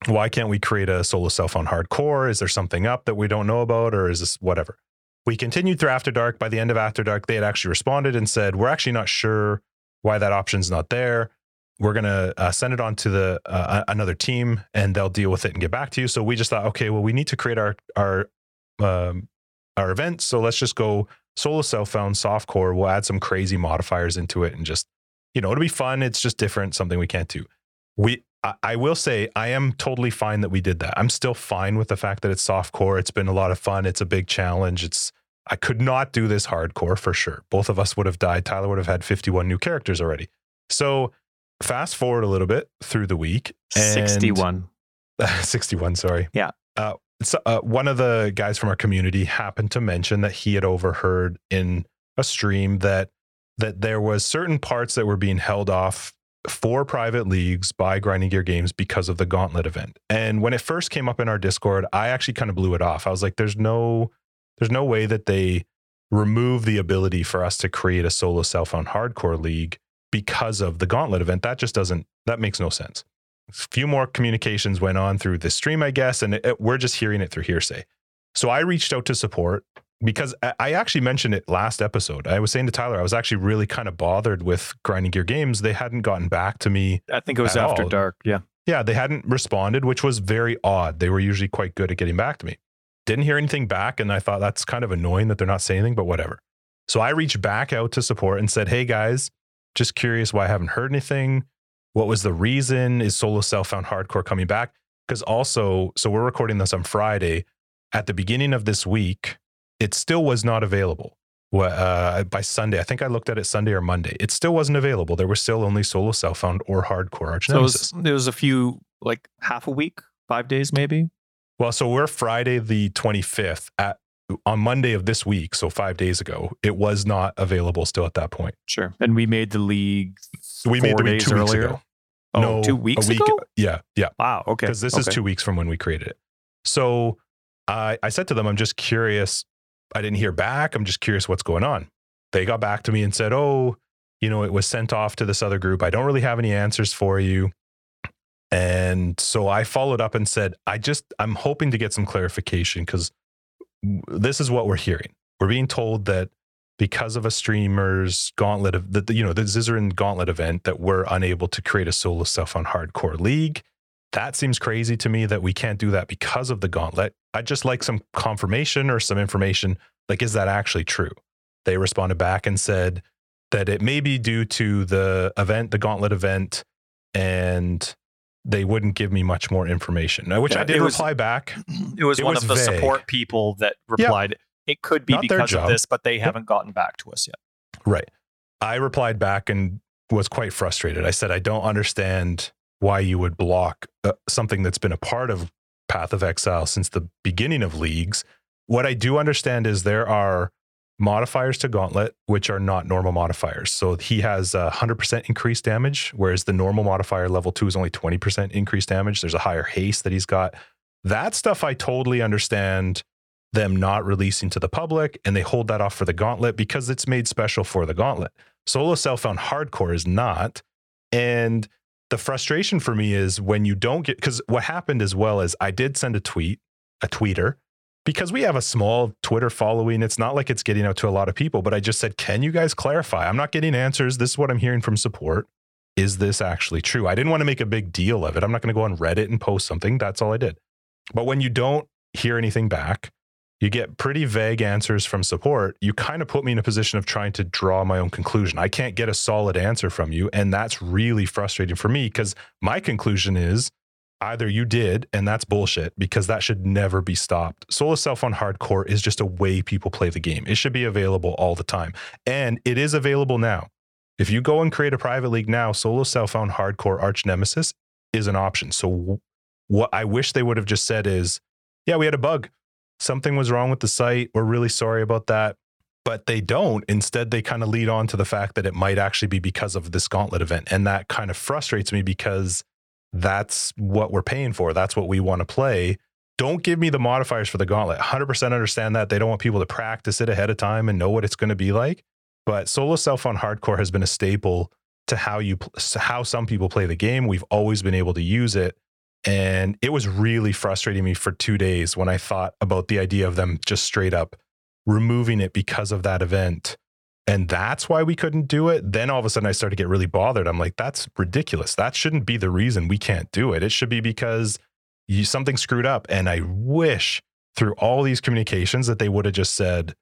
why can't we create a solo self found hardcore? Is there something up that we don't know about, or is this whatever? We continued through After Dark. By the end of After Dark, they had actually responded and said, We're actually not sure why that option's not there. we're gonna uh, send it on to the uh, another team, and they'll deal with it and get back to you. So we just thought, okay, well, we need to create our our um, our event, so let's just go solo self found softcore. We'll add some crazy modifiers into it, and just you know, it'll be fun. It's just different, something we can't do. We I, I will say I am totally fine that we did that. I'm still fine with the fact that it's soft core. It's been a lot of fun. It's a big challenge. It's I could not do this hardcore for sure. Both of us would have died. Tyler would have had 51 new characters already. So fast forward a little bit through the week. and- 61. *laughs* 61, sorry. Yeah. Uh, so, uh, one of the guys from our community happened to mention that he had overheard in a stream that that there was certain parts that were being held off for private leagues by Grinding Gear Games because of the Gauntlet event. And when it first came up in our Discord, I actually kind of blew it off. I was like, "There's no, there's no way that they remove the ability for us to create a solo self found hardcore league because of the Gauntlet event. That just doesn't. That makes no sense." A few more communications went on through the stream, I guess, and it, it- we're just hearing it through hearsay. So I reached out to support because I- actually mentioned it last episode. I was saying to Tyler, I was actually really kind of bothered with Grinding Gear Games. They hadn't gotten back to me. I think it was after all. dark. Yeah. Yeah, they hadn't responded, which was very odd. They were usually quite good at getting back to me. Didn't hear anything back, and I thought that's kind of annoying that they're not saying anything, but whatever. So I reached back out to support and said, Hey guys, just curious why I haven't heard anything. What was the reason? Is Solo Self Found Hardcore coming back? Because also, so we're recording this on Friday. At the beginning of this week, it still was not available. Uh, by Sunday, I think I looked at it Sunday or Monday. It still wasn't available. There was still only Solo Self Found or Hardcore Arch So it was, it was a few, like half a week, five days maybe. Well, so we're Friday the 25th at on Monday of this week, so 5 days ago. It was not available still at that point. Sure. And we made the league We made the week days 2 weeks earlier. ago. Oh, two weeks week, ago? Yeah, yeah. Wow. Okay. Because this is 2 weeks from when we created it. So I I said to them I'm just curious. I didn't hear back. I'm just curious what's going on. They got back to me and said, "Oh, you know, it was sent off to this other group. I don't really have any answers for you." And so I followed up and said, I just, I'm hoping to get some clarification because this is what we're hearing. We're being told that because of a streamer's gauntlet of the, you know, the Zizaran gauntlet event, that we're unable to create a solo self found hardcore league. That seems crazy to me that we can't do that because of the gauntlet. I'd just like some confirmation or some information. Like, is that actually true? They responded back and said that it may be due to the event, the gauntlet event, and they wouldn't give me much more information. Which Yeah, I did was- reply back. *clears throat* It was It one was of the vague. support people that replied, it could be Not because of this, but they haven't gotten back to us yet. Right. I replied back and was quite frustrated. I said, I don't understand why you would block uh, something that's been a part of Path of Exile since the beginning of leagues. What I do understand is there are modifiers to Gauntlet, which are not normal modifiers. So he has a 100% increased damage, whereas the normal modifier level two is only 20% increased damage. There's a higher haste that he's got. That stuff I totally understand them not releasing to the public and they hold that off for the gauntlet because it's made special for the gauntlet. Solo self found hardcore is not. And the frustration for me is when you don't get because what happened as well is I did send a tweet, a tweeter, because we have a small Twitter following. It's not like it's getting out to a lot of people, but I just said, Can you guys clarify? I'm not getting answers. This is what I'm hearing from support. Is this actually true? I didn't want to make a big deal of it. I'm not going to go on Reddit and post something. That's all I did. But when you don't hear anything back, you get pretty vague answers from support. You kind of put me in a position of trying to draw my own conclusion. I can't get a solid answer from you. And that's really frustrating for me because my conclusion is either you did, and that's bullshit because that should never be stopped. Solo Self found hardcore is just a way people play the game. It should be available all the time. And it is available now. If you go and create a private league now, Solo Self found hardcore Arch Nemesis is an option. So what I wish they would have just said is, yeah, we had a bug. Something was wrong with the site. We're really sorry about that. But they don't. Instead, they kind of lead on to the fact that it might actually be because of this gauntlet event. And that kind of frustrates me because that's what we're paying for. That's what we want to play. Don't give me the modifiers for the gauntlet. 100% understand that. They don't want people to practice it ahead of time and know what it's going to be like. But solo self found hardcore has been a staple to how you how some people play the game. We've always been able to use it. And it was really frustrating me for two days when I thought about the idea of them just straight up removing it because of that event and that's why we couldn't do it, then all of a sudden I started to get really bothered. I'm like, that's ridiculous. That shouldn't be the reason we can't do it. It should be because you something screwed up. And I wish through all these communications that they would have just said,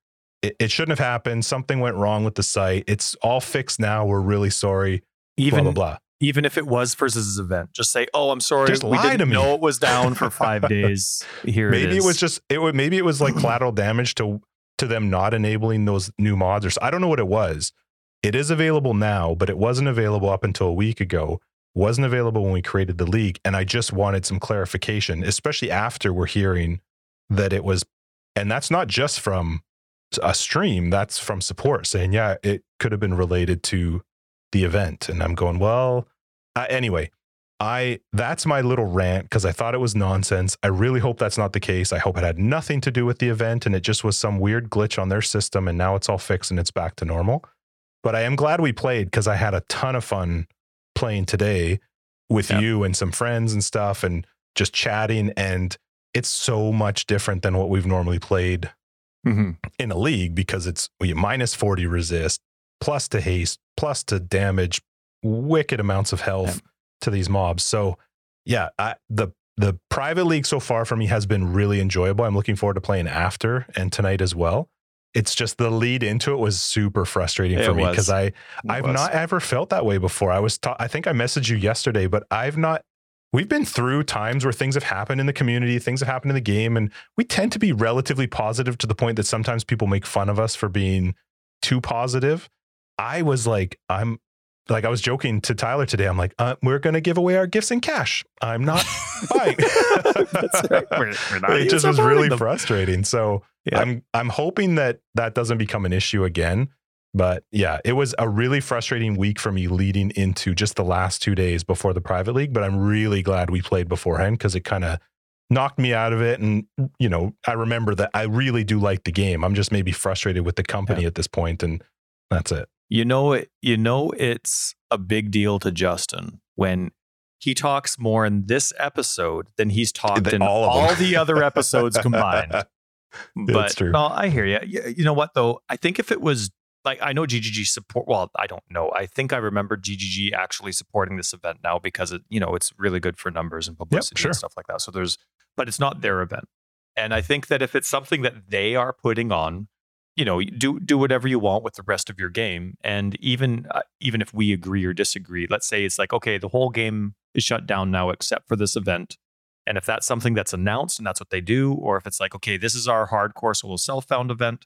it, it shouldn't have happened. Something went wrong with the site. It's all fixed now. We're really sorry. Even blah blah blah. Even if it was versus this event, just say, "Oh, I'm sorry, Just we lie didn't to me." know it was down for *laughs* five days." Here, maybe it, it, was just it would maybe it was like collateral damage to to them not enabling those new mods or I don't know what it was. It is available now, but it wasn't available up until a week ago. Wasn't available when we created the league, and I just wanted some clarification, especially after we're hearing that it was, and that's not just from a stream. That's from support saying, yeah, it could have been related to the event, and I'm going, well, uh, anyway. I that's my little rant because I thought it was nonsense. I really hope that's not the case. I hope it had nothing to do with the event and it just was some weird glitch on their system and now it's all fixed and it's back to normal. But I am glad we played because I had a ton of fun playing today with Yeah. you and some friends and stuff and just chatting and it's so much different than what we've normally played Mhm. in a league because it's well, minus 40 resist plus to haste plus to damage wicked amounts of health to these mobs so yeah I, the the private league so far for me has been really enjoyable i'm looking forward to playing after and tonight as well it's just the lead into it was super frustrating It for me because i It I've was. not ever felt that way before. I was ta- I think I messaged you yesterday, but I've not we've been through times where things have happened in the community, things have happened in the game and we tend to be relatively positive to the point that sometimes people make fun of us for being too positive. I was like I'm like I was joking to Tyler today. I'm like, uh, we're going to give away our gifts in cash. I'm not *laughs* buying. Right. *laughs* We're- we're not it just was really them. frustrating. So Yeah. I'm I'm hoping that that doesn't become an issue again. But yeah, it was a really frustrating week for me leading into just the last two days before the private league. But I'm really glad we played beforehand because it kind of knocked me out of it. And you know, I remember that I really do like the game. I'm just maybe frustrated with the company at this point, and that's it. You know it. You know it's a big deal to Justin when he talks more in this episode than he's talked Than in all all, the other episodes combined. *laughs* But true. no, I hear you. you. Know what though? I think if it was like I know GGG support. Well, I don't know. I think I remember GGG actually supporting this event now because it, you know, it's really good for numbers and publicity sure. and stuff like that. So there's, but it's not their event. And I think that if it's something that they are putting on, you know, do do whatever you want with the rest of your game. And even uh, even if we agree or disagree, let's say it's like, okay, the whole game is shut down now except for this event. And if that's something that's announced and that's what they do, or if it's like, okay, this is our hardcore solo self found event.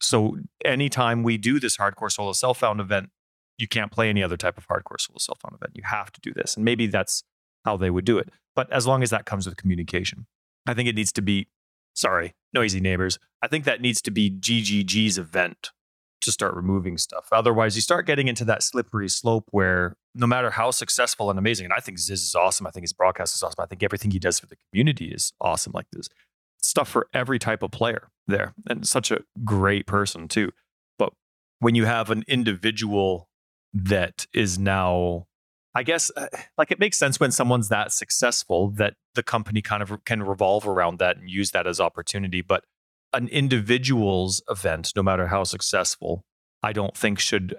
So anytime we do this hardcore solo self found event, you can't play any other type of hardcore solo self found event. You have to do this. And maybe that's how they would do it. But as long as that comes with communication, I think it needs to be, sorry, noisy neighbors. I think that needs to be GGG's event to start removing stuff. Otherwise, you start getting into that slippery slope where no matter how successful and amazing, and I think Ziz is awesome. I think his broadcast is awesome. I think everything he does for the community is awesome. Like this stuff for every type of player there, and such a great person too. But when you have an individual that is now, I guess, uh, like it makes sense when someone's that successful that the company kind of can revolve around that and use that as opportunity. But an individual's event, no matter how successful, I don't think should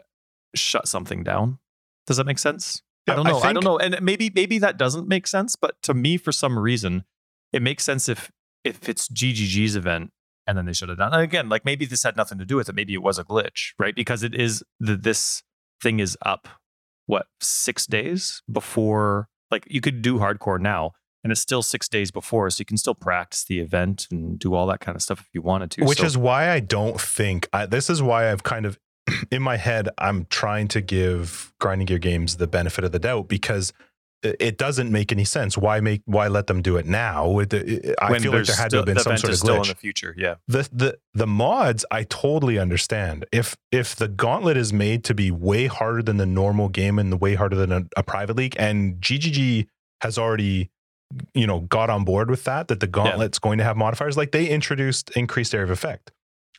shut something down. Does that make sense? I don't know. I, think- don't know. And maybe maybe that doesn't make sense, but to me, for some reason, it makes sense if if it's GGG's event and then they shut it down. And again, like maybe this had nothing to do with it. Maybe it was a glitch, right? Because it is the this thing is up what six days before. Like you could do hardcore now, and it's still six days before, so you can still practice the event and do all that kind of stuff if you wanted to. Which So- is why I don't think I, this is why I've kind of *clears throat* in my head I'm trying to give grinding gear games the benefit of the doubt because it doesn't make any sense. Why make why let them do it now? It- it- I when feel like there had to still- have been some sort of still in glitch. the future. Yeah, The the the mods I totally understand. If if the gauntlet is made to be way harder than the normal game and the way harder than a, a private league, and GGG has already you know got on board with that that the gauntlet's going to have modifiers like they introduced increased area of effect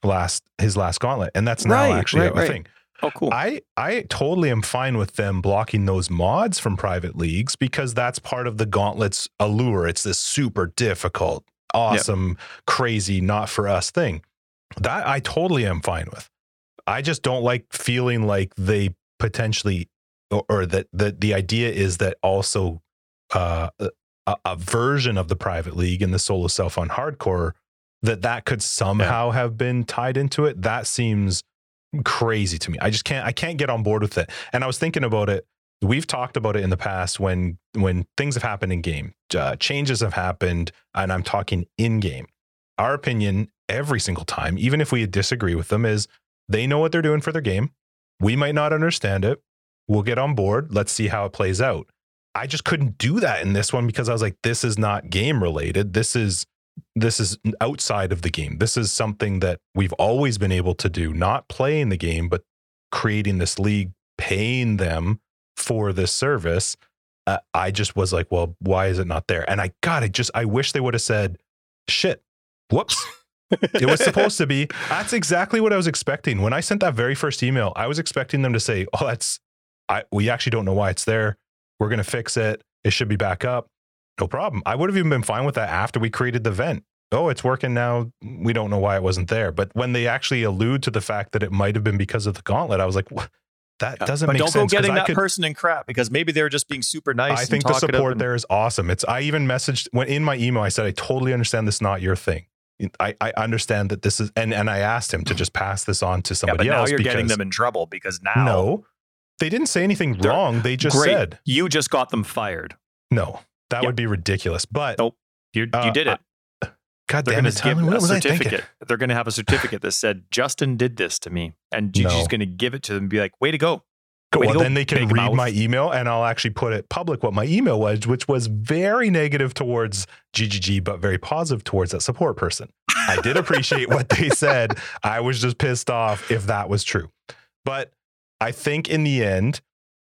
last his last gauntlet and that's now Right, actually right, a right. thing Oh, cool. i i totally am fine with them blocking those mods from private leagues because that's part of the gauntlet's allure. It's this super difficult awesome crazy not for us thing. That i totally am fine with. I just don't like feeling like they potentially or, or that the the idea is that also uh, a, a version of the private league and the solo self found hardcore that that could somehow have been tied into it. That seems crazy to me. I just can't I can't get on board with it. And I was thinking about it. We've talked about it in the past when when things have happened in game, uh, changes have happened, and I'm talking in game. Our opinion every single time, even if we disagree with them, is they know what they're doing for their game. We might not understand it. We'll get on board. Let's see how it plays out. I just couldn't do that in this one because I was like, this is not game related. This is this is outside of the game. This is something that we've always been able to do, not playing the game, but creating this league, paying them for this service. Uh, I just was like, well, why is it not there? And I got it. Just I wish they would have said, shit, whoops. it was supposed to be. *laughs* That's exactly what I was expecting. When I sent that very first email, I was expecting them to say, "Oh, that's I we actually don't know why it's there. We're going to fix it. It should be back up." No problem. I would have even been fine with that after we created the vent. Oh, it's working now. We don't know why it wasn't there. But when they actually allude to the fact that it might have been because of the gauntlet, I was like, what? that Yeah. doesn't but make don't sense. go 'cause getting that could- person in crap because maybe they're just being super nice. I think the support and- there is awesome. It's I even messaged when in my email I said I totally understand this is not your thing. I, I understand that this is and and I asked him to *sighs* just pass this on to Yeah, somebody but now else you're because getting them in trouble because now no, they didn't say anything wrong. They just great, said you just got them fired. no. That Yeah. would be ridiculous. But Nope. You Uh, you did it. God They're damn going it, Tyler, give what a was I thinking? certificate. They're going to have a certificate that said Justin did this to me, and Gigi's No. going to give it to them and be like, "Way to go!" To Well, go, then they can read mouth. my email and I'll actually put it public what my email was, which was very negative towards GGG, but very positive towards that support person. I did *laughs* appreciate what they said. I was just pissed off if that was true. But I think in the end,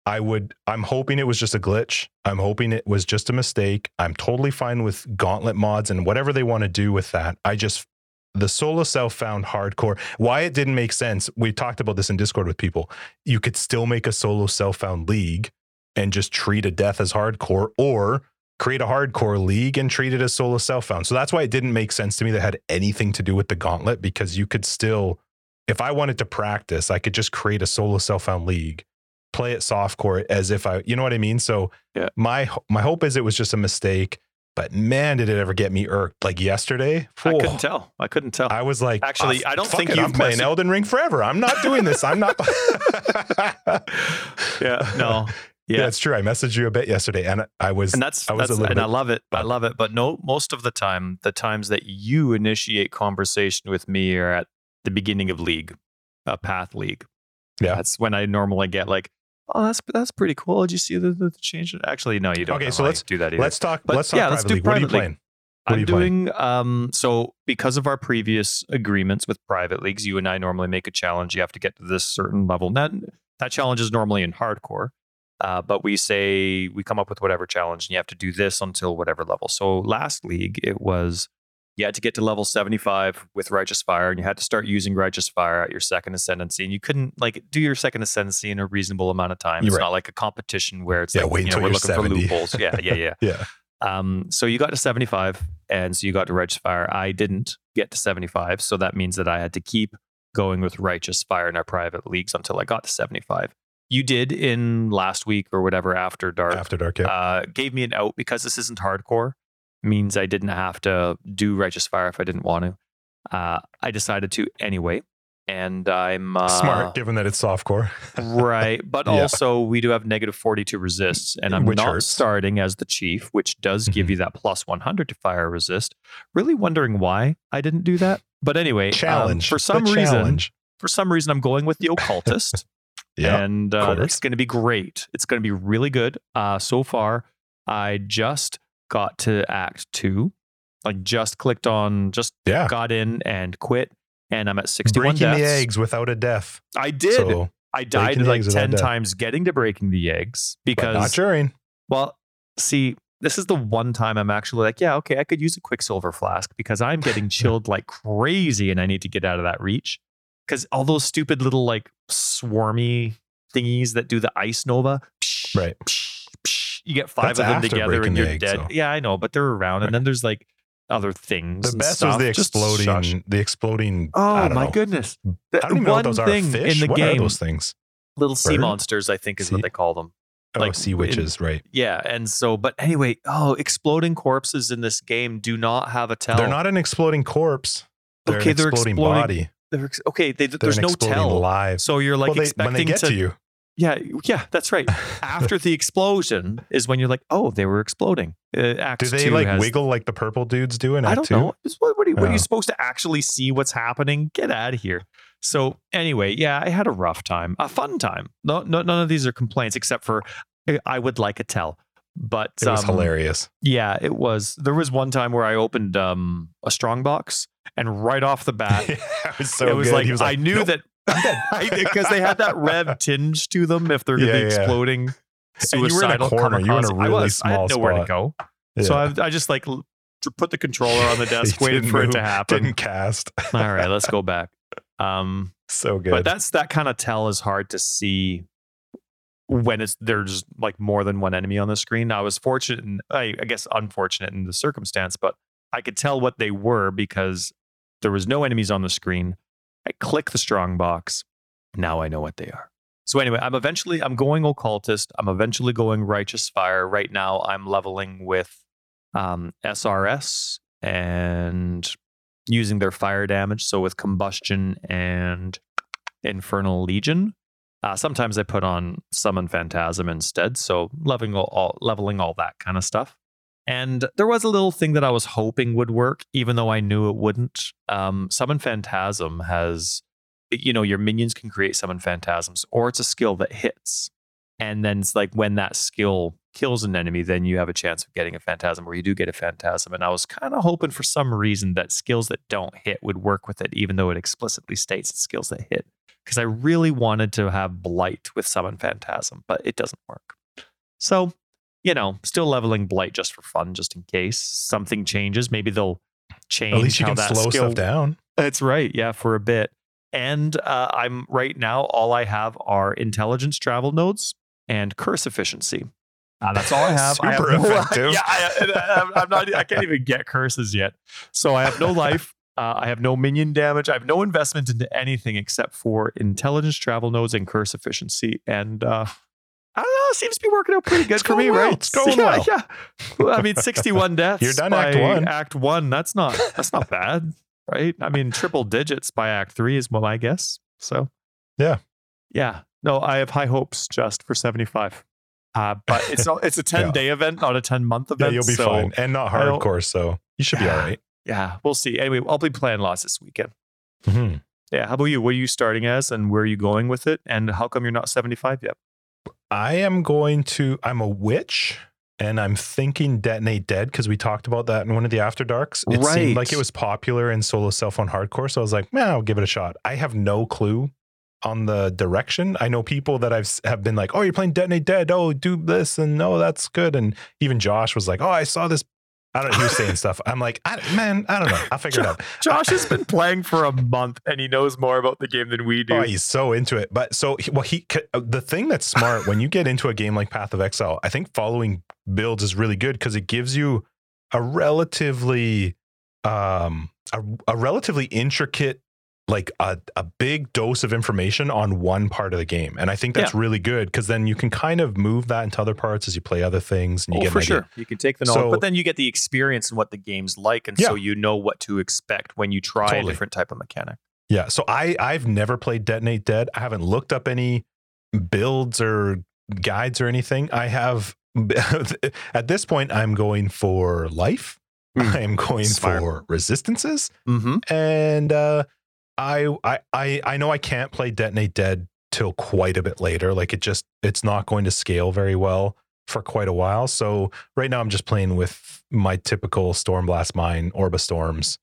I would, I'm hoping it was just a glitch. I'm hoping it was just a mistake. I'm totally fine with gauntlet mods and whatever they want to do with that. I just, the solo self found hardcore. Why it didn't make sense. We talked about this in Discord with people. You could still make a solo self found league and just treat a death as hardcore or create a hardcore league and treat it as solo self found. So that's why it didn't make sense to me that had anything to do with the gauntlet because you could still, if I wanted to practice, I could just create a solo self found league, play it softcore as if I, you know what I mean? So Yeah. my my hope is it was just a mistake. But man, did it ever get me irked? Like yesterday, I couldn't tell. I couldn't tell. I was like, Actually, "Ah, I don't think it, I'm you've playing messaged- Elden Ring forever. I'm not doing this. I'm not. *laughs* yeah, no, *laughs* yeah, yeah. it's true. I messaged you a bit yesterday, and I was. and that's, I was that's a little and I love it. I love it. But no, most of the time, the times that you initiate conversation with me are at the beginning of league, a path league. Yeah. that's when I normally get like, oh, that's that's pretty cool. Did you see the, the change? Actually, no, you don't. Okay, so let's- do that. Either. let's talk. But let's talk yeah, let's do. What are you playing? What are I'm doing um so because of our previous agreements with private leagues, you and I normally make a challenge. You have to get to this certain level. That that challenge is normally in hardcore. Uh, but we say we come up with whatever challenge and you have to do this until whatever level. So last league it was you had to get to level 75 with Righteous Fire and you had to start using Righteous Fire at your second ascendancy. And you couldn't like do your second ascendancy in a reasonable amount of time. It's right. not like a competition where it's Yeah, like wait you know, until we're looking 70. for loopholes. Yeah, yeah, yeah. *laughs* Yeah. Um, so you got to 75, and so you got to Righteous Fire. I didn't get to 75, so that means that I had to keep going with Righteous Fire in our private leagues until I got to 75. You did in last week or whatever after dark. After dark. Yeah. Uh, gave me an out because this isn't hardcore. Means I didn't have to do Righteous Fire if I didn't want to. Uh, I decided to anyway, and I'm uh, Smart, given that it's softcore. *laughs* right but Yeah. also we do have negative 42 resists and i'm Which not hurts. starting as the chief which does give Mhm. you that plus 100 to fire resist really wondering why i didn't do that but anyway um, Challenge. for The some reason challenge. for some reason i'm going with the *laughs* occultist Yeah. and uh, it's going to be great it's going to be really good uh, so far i just got to act two like just clicked on just Yeah. got in and quit and i'm at 61 Breaking deaths. the eggs without a death. i did So, I died like 10 times getting to breaking the eggs but not because, during. well, see, this is the one time I'm actually like, yeah, okay, I could use a quicksilver flask because I'm getting *laughs* chilled like crazy and I need to get out of that reach. Because all those stupid little like swarmy thingies that do the ice nova, psh, Right. psh, you get five That's of them together and you're egg, dead. so- Yeah, I know, but they're around. Right. And then there's like other things. The best stuff. was the exploding, the exploding. Oh my know. goodness! I don't even know what those are. thing Fish? in the what game, are those things? little sea Bird? monsters, I think is Sea- what they call them. Oh, Like, sea in- witches, right? Yeah, and so, but anyway, oh, exploding corpses in this game do not have a tell. They're not an exploding corpse. They're Okay, an they're exploding, exploding body. They're ex- okay. They, They're there's an no exploding tell. live. So you're like well, they, expecting when they get to, you, Yeah, yeah, that's right. After the explosion is when you're like, oh, they were exploding. Uh, Act do they like has- wiggle like the purple dudes do in Act I don't Two? know. What, what, are you, what are you Oh. supposed to actually see what's happening? Get out of here. So anyway, yeah, I had a rough time, a fun time. No, no, none of these are complaints except for uh, I would like a tell. But It was um, hilarious. Yeah, it was. There was one time where I opened um, a strong box, and right off the bat, *laughs* it was so it was good. like, was I knew "Nope." that *laughs* because they had that red *laughs* tinge to them if they're going to Yeah, be yeah. exploding. And you were in a suicidal corner. You were in a kamikaze. I really was. I had small nowhere to go. Yeah. So I, I just like put the controller on the *laughs* desk, waited for it to happen. Didn't cast. All right, let's go back. Um, so good. but that's that kind of tell is hard to see when it's there's like more than one enemy on the screen. I was fortunate, and I, I guess unfortunate in the circumstance, but I could tell what they were because there was no enemies on the screen. I click the strong box. Now I know what they are. So anyway, I'm eventually I'm going occultist. I'm eventually going righteous fire. Right now, I'm leveling with um, SRS and using their fire damage. So with combustion and infernal legion. Uh, sometimes I put on summon phantasm instead. So leveling all, leveling all that kind of stuff. And there was a little thing that I was hoping would work, even though I knew it wouldn't. Um, summon phantasm has, you know, your minions can create summon phantasms, or it's a skill that hits. And then it's like when that skill kills an enemy, then you have a chance of getting a phantasm, or you do get a phantasm. And I was kind of hoping for some reason that skills that don't hit would work with it, even though it explicitly states it's skills that hit. Because I really wanted to have Blight with Summon Phantasm, but it doesn't work. So, you know, still leveling Blight just for fun, just in case something changes. Maybe they'll change At least you how can that slow skill stuff down. that's right. Yeah, for a bit. And uh, I'm right now, all I have are intelligence travel nodes and curse efficiency. Uh, that's all I have. I have Super no- effective. yeah, I, I, I'm not. I can't even get curses yet. So I have no *laughs* life. Uh, I have no minion damage. I have no investment into anything except for intelligence travel nodes and curse efficiency. And uh, I don't know. It seems to be working out pretty good It's for me, well. right? It's going yeah, well. yeah. Well, I mean, 61 *laughs* deaths. You're done by Act One. Act one. That's not. That's not bad right? I mean, triple digits by Act Three is what I guess. So, Yeah. yeah. No, I have high hopes just for seventy five. Uh, but it's not, it's a ten *laughs* Yeah. day event, not a ten month event. Yeah, you'll be so, fine. And not hardcore, so you should be all right. Yeah, we'll see. Anyway, I'll be playing lots this weekend. Mhm. Yeah. How about you? What are you starting as, and where are you going with it? And how come you're not seventy five yet? I am going to. I'm a witch, and I'm thinking detonate dead because we talked about that in one of the after darks. It Right. seemed like it was popular in solo self found hardcore, so I was like, man, I'll give it a shot. I have no clue on the direction. I know people that I've have been like, oh, you're playing detonate dead. Oh, do this, and oh, that's good. And even Josh was like, oh, I saw this. I don't. He was saying stuff. I'm like, I, man, I don't know. I'll figure it out. Josh has been playing for a month, and he knows more about the game than we do. Oh, he's so into it. But so, well, he uh, the thing that's smart when you get into a game like Path of Exile, I think following builds is really good because it gives you a relatively, um, a, a relatively intricate, like a, a big dose of information on one part of the game, and I think that's really good because then you can kind of move that into other parts as you play other things, and you oh, get for sure. You can take the knowledge, So- but then you get the experience and what the game's like, and so you know what to expect when you try a different type of mechanic. Yeah. So I I've never played Detonate Dead. I haven't looked up any builds or guides or anything. I have *laughs* at this point I'm going for life. Hmm. I'm going Smart. for resistances. Mm-hmm. And uh I I I know I can't play Detonate Dead till quite a bit later. Like it just it's not going to scale very well for quite a while. So right now I'm just playing with my typical Stormblast mine, Orb of Storms.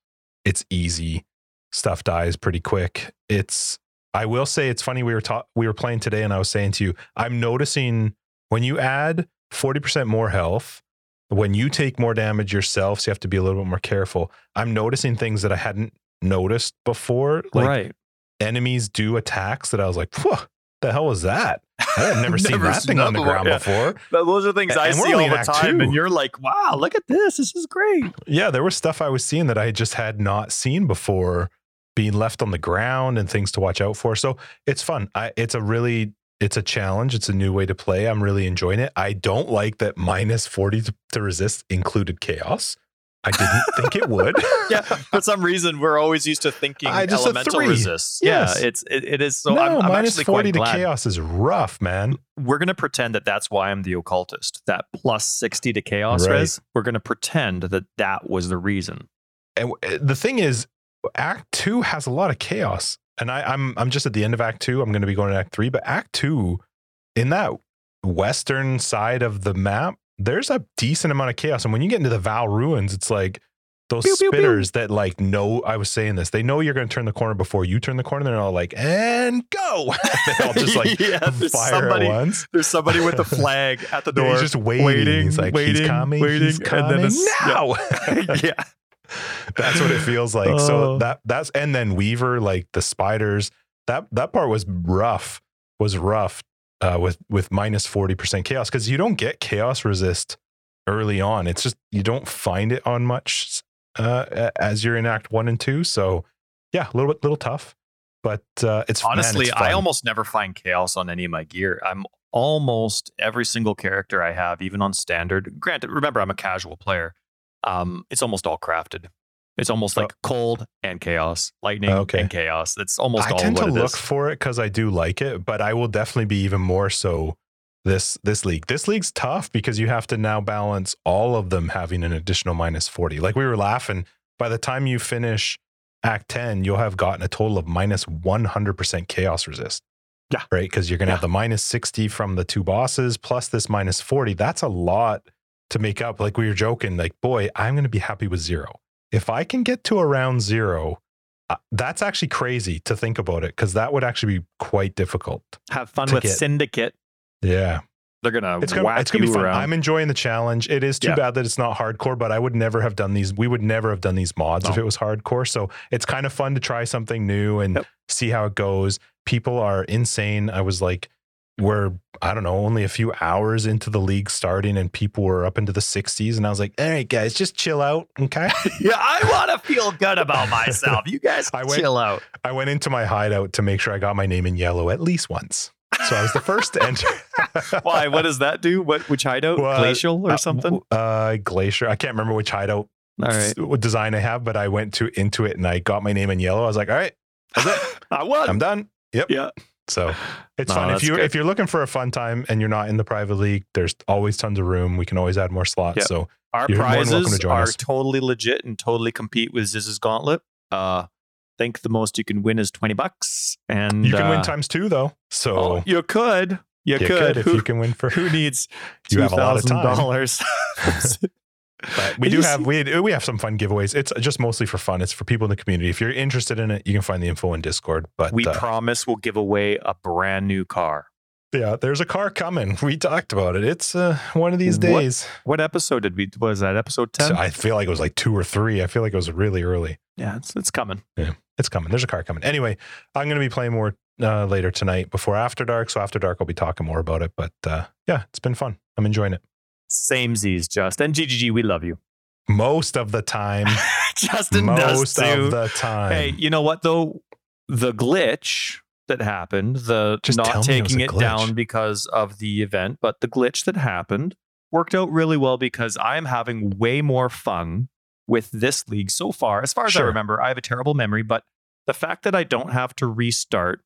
It's easy. Stuff dies pretty quick. It's I will say it's funny we were ta- we were playing today and I was saying to you, I'm noticing when you add 40% more health, when you take more damage yourself, so you have to be a little bit more careful. I'm noticing things that I hadn't noticed before. Like right. enemies do attacks that I was like, Whoa, the hell was that? I've *laughs* never seen Never that seen thing on the ground yeah. before. But those are things And- I see all the time, two. and you're like, "Wow, look at this! This is great." Yeah, there was stuff I was seeing that I just had not seen before being left on the ground and things to watch out for. So it's fun. I, it's a really it's a challenge. It's a new way to play. I'm really enjoying it. I don't like that minus 40 to, to resist included chaos. I didn't think it would. *laughs* yeah, for some reason, we're always used to thinking I just elemental resists. Yes. Yeah, it's it, it is. So no, I'm, I'm minus actually 40 quite to chaos is rough, man. We're gonna pretend that that's why I'm the occultist. That plus sixty to chaos Right. res. We're gonna pretend that that was the reason. And uh, the thing is, Act Two has a lot of chaos, and I, I'm I'm just at the end of Act Two. I'm going to be going to Act Three, but Act Two, in that western side of the map, there's a decent amount of chaos. And when you get into the Vaal ruins, it's like those Pew, pew, pew. spitters that like know. I was saying this. They know you're going to turn the corner before you turn the corner. They're all like, and go. *laughs* they all just like *laughs* Yeah, fire somebody- at once. There's somebody with a *laughs* flag at the And door. he's just waiting. waiting, he's like, he's coming. waiting, he's and coming then it's- now. yeah. That's what it feels like. So Oh. that that's and then Weaver, like the spiders, that that part was rough. Was rough uh, with with minus forty percent chaos because you don't get chaos resist early on. It's just you don't find it on much uh, as you're in Act One and Two. So yeah, a little bit little tough, but uh, it's man, Honestly, it's I almost never find chaos on any of my gear. I'm almost every single character I have, even on standard. Granted, remember I'm a casual player. Um, it's almost all crafted. It's almost Oh. like cold and chaos, lightning oh, Okay. and chaos. That's almost all what is. I all tend to look for it because I do like it, but I will definitely be even more so this this league. This league's tough because you have to now balance all of them having an additional minus 40. Like we were laughing, by the time you finish Act 10, you'll have gotten a total of minus 100% chaos resist. Yeah. Right? Because you're going to Yeah. have the minus 60 from the two bosses plus this minus 40. That's a lot to make up. Like we were joking, like, boy, I'm going to be happy with zero. If I can get to around zero, uh, that's actually crazy to think about it because that would actually be quite difficult. Have fun with get- Syndicate. Yeah, They're gonna it's gonna it's gonna be fun. around. I'm enjoying the challenge. It is too Yeah. bad that it's not hardcore, but I would never have done these. We would never have done these mods if it was hardcore. So it's kind of fun to try something new and Yep. see how it goes. People are insane. I was like, we're I don't know, only a few hours into the league starting, and people were up into the 60s, and I was like, all right, guys, just chill out, okay. *laughs* yeah, I want to feel good about myself. You guys *laughs* I went- chill out. I went into my hideout to make sure I got my name in yellow at least once. So I was the first to enter. *laughs* Why? What does that do? What? Which hideout? Well, Glacial or Uh, something? Uh, Glacier. I can't remember which hideout All right. what design I have, but I went to into it and I got my name in yellow. I was like, all right, that's it. I won. I'm done. Yep. yeah. So it's No, fun. If you good. if you're looking for a fun time and you're not in the private league, there's always tons of room. We can always add more slots. Yep. So Our You're welcome prizes to join are us. totally legit and totally compete with Ziz's Gauntlet. Uh, think the most you can win is 20 bucks. And you can win uh, times two though. So oh, you could. You, you could. could if who, you can win for. who needs *laughs* You have a *laughs* *laughs* lot of time. $2,000? But we do have we we have some fun giveaways. It's just mostly for fun. It's for people in the community. If you're interested in it, you can find the info in Discord. But we uh, promise we'll give away a brand new car. yeah, there's a car coming. We talked about it. It's uh, one of these What? days. What episode did we? Was that episode 10? So I feel like it was like two or three. I feel like it was really early. yeah, it's, it's coming. Yeah, it's coming. There's a car coming. Anyway, I'm going to be playing more uh, later tonight before After Dark. So After Dark, I'll be talking more about it. But uh, yeah, it's been fun. I'm enjoying it Same Z's, just. And GGG, we love you. most of the time. *laughs* Justin does most too. of the time. Hey, you know what though? The glitch that happened, the Just not me it taking it down because of the event, but the glitch that happened worked out really well because I am having way more fun with this league so far. As far as I remember, I have a terrible memory, but the fact that I don't have to restart,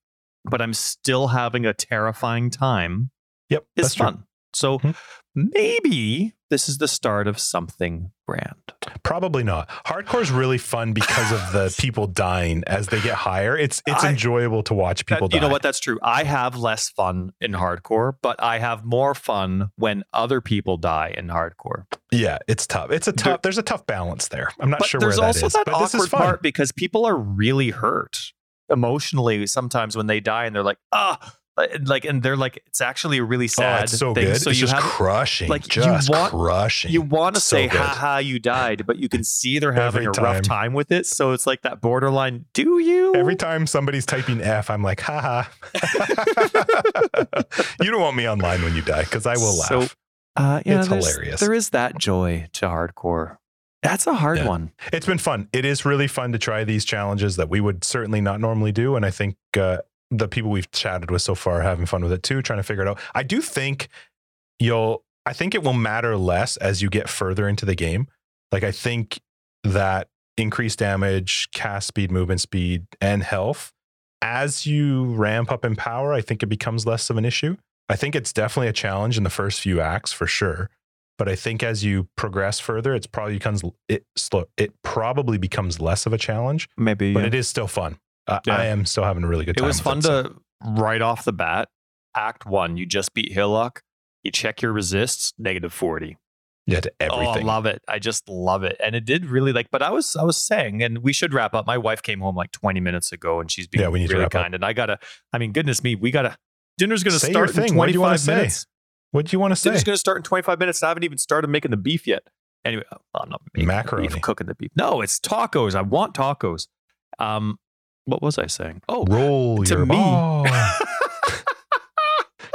but I'm still having a terrifying time yep, it's fun. true. So Mhm. maybe this is the start of something grand. Probably not. Hardcore's really fun because of the *laughs* people dying as they get higher. It's it's I- enjoyable to watch people That- you die. know what? That's true. I have less fun in hardcore, but I have more fun when other people die in hardcore. Yeah, it's tough. It's a There- tough. there's a tough balance there. I'm not but sure there's where that also is, that but this is awkward fun. part because people are really hurt emotionally sometimes when they die and they're like, ah, Like- like and they're like it's actually a really sad oh, it's so thing. good. So it's you just have crushing. like, you just want- crushing. you want to So say good. ha ha you died, but you can see they're having Every a rough time. time with it. So it's like that borderline, do you? Every time somebody's typing F, I'm like, haha. *laughs* you don't want me online when you die because I will laugh. So, uh, yeah, It's hilarious. There is that joy to hardcore. That's a hard Yeah. one. it's been fun. It is really fun to try these challenges that we would certainly not normally do. And I think uh, the people we've chatted with so far are having fun with it too, trying to figure it out. I do think you'll, I think it will matter less as you get further into the game. Like, I think that increased damage, cast speed, movement speed, and health, as you ramp up in power, I think it becomes less of an issue. I think it's definitely a challenge in the first few acts for sure. But I think as you progress further, it's probably becomes it slow. It probably becomes less of a challenge, Maybe. but yeah. it is still fun. Uh, Yeah. I am still having a really good time. It was fun so- to right off the bat. Act one, you just beat Hillock. You check your resists, negative 40. yeah to Oh, I everything. love it. I just love it. And it did really like, but I was I was saying, and we should wrap up. My wife came home like 20 minutes ago and she's being Yeah, we need to really up. kind. And I gotta, I mean, goodness me, we gotta dinner's gonna Say start in thing. You wanna 25 say? minutes. what do you want to say? Dinner's gonna start in 25 minutes. I haven't even started making the beef yet. Anyway, I'm not making the Macaroni. beef, cooking the beef. No, it's tacos. I want tacos. Um, what was I saying? Oh, Roll to your me. ball. *laughs*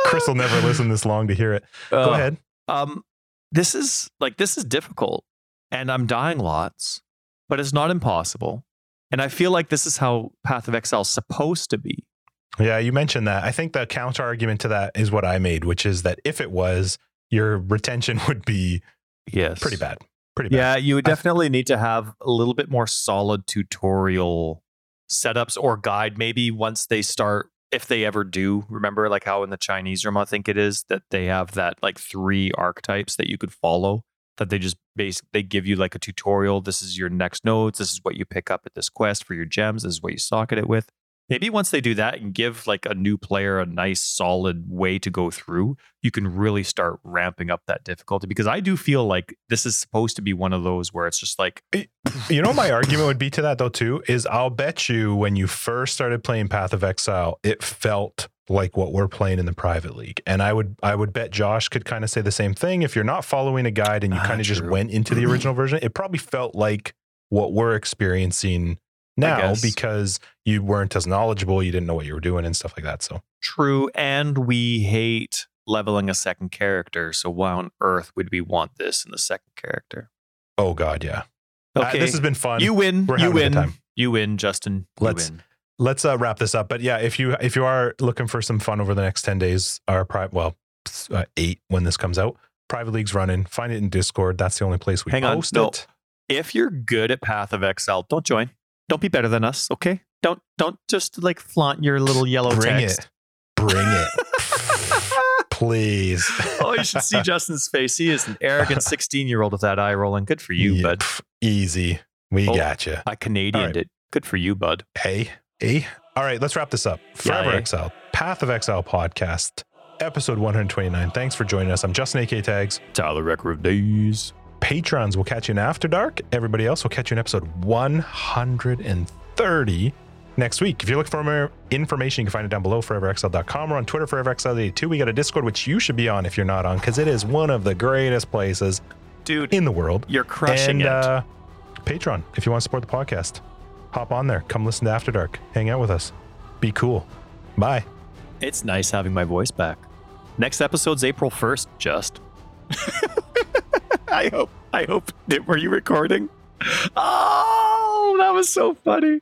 Chris will never listen this long to hear it. Go Uh, ahead. um this is like this is difficult and i'm dying lots but it's not impossible and i feel like this is how path of exile is supposed to be Yeah, you mentioned that. I think the counter argument to that is what I made, which is that if it was, your retention *laughs* would be yes pretty bad. Pretty bad. yeah you would definitely need to have a little bit more solid tutorial setups or guide maybe once they start if they ever do remember like how in the chinese room i think it is that they have that like three archetypes that you could follow that they just base they give you like a tutorial. This is your next nodes this is what you pick up at this quest for your gems. This is what you socket it with maybe once they do that and give like a new player a nice solid way to go through you can really start ramping up that difficulty because i do feel like this is supposed to be one of those where it's just like You know, my argument would be to that though too is I'll bet you when you first started playing Path of Exile, it felt like what we're playing in the private league, and I would I would bet Josh could kind of say the same thing. If you're not following a guide and you Ah, kind of just went into the *clears throat* original version, it probably felt like what we're experiencing now because you weren't as knowledgeable, you didn't know what you were doing and stuff like that. So True, and we hate leveling a second character. So why on earth would we want this in the second character? oh god, yeah. Uh, Okay, this has been fun. you win. We're you win. time. You win, Justin. You Let's- win. let's uh, wrap this up. But yeah, if you if you are looking for some fun over the next ten days, our private well uh, eight when this comes out, private league's running. Find it in Discord. That's the only place we Hang on, post no. it. If you're good at Path of Exile, don't join. Don't be better than us. Okay. Don't don't just like flaunt your little yellow Bring text. it, bring it, *laughs* please. oh, you should see *laughs* Justin's face. He is an arrogant *laughs* 16 year old with that eye rolling. Good for you, Yeah, bud. Easy, we Oh. got you. I Canadianed All right. it. Good for you, bud. Hey, hey. All right, let's wrap this up. Forever yeah. Eh? Exile, Path of Exile podcast, episode 129. Thanks for joining us. I'm Justin AK Tags. Tyler Record of Days. Patrons will catch you in After Dark. Everybody else will catch you in episode 130 next week. If you're looking for more information, you can find it down below, foreverxl.com. We're on Twitter, foreverxl82. We got a Discord, which you should be on if you're not on, because it is one of the greatest places Dude, in the world. you're crushing and, it. Uh, Patreon, if you want to support the podcast, hop on there. Come listen to After Dark. Hang out with us. Be cool. Bye. It's nice having my voice back. Next episode's April 1st, just. *laughs* I hope. I hope. Were you recording? Oh, that was so funny.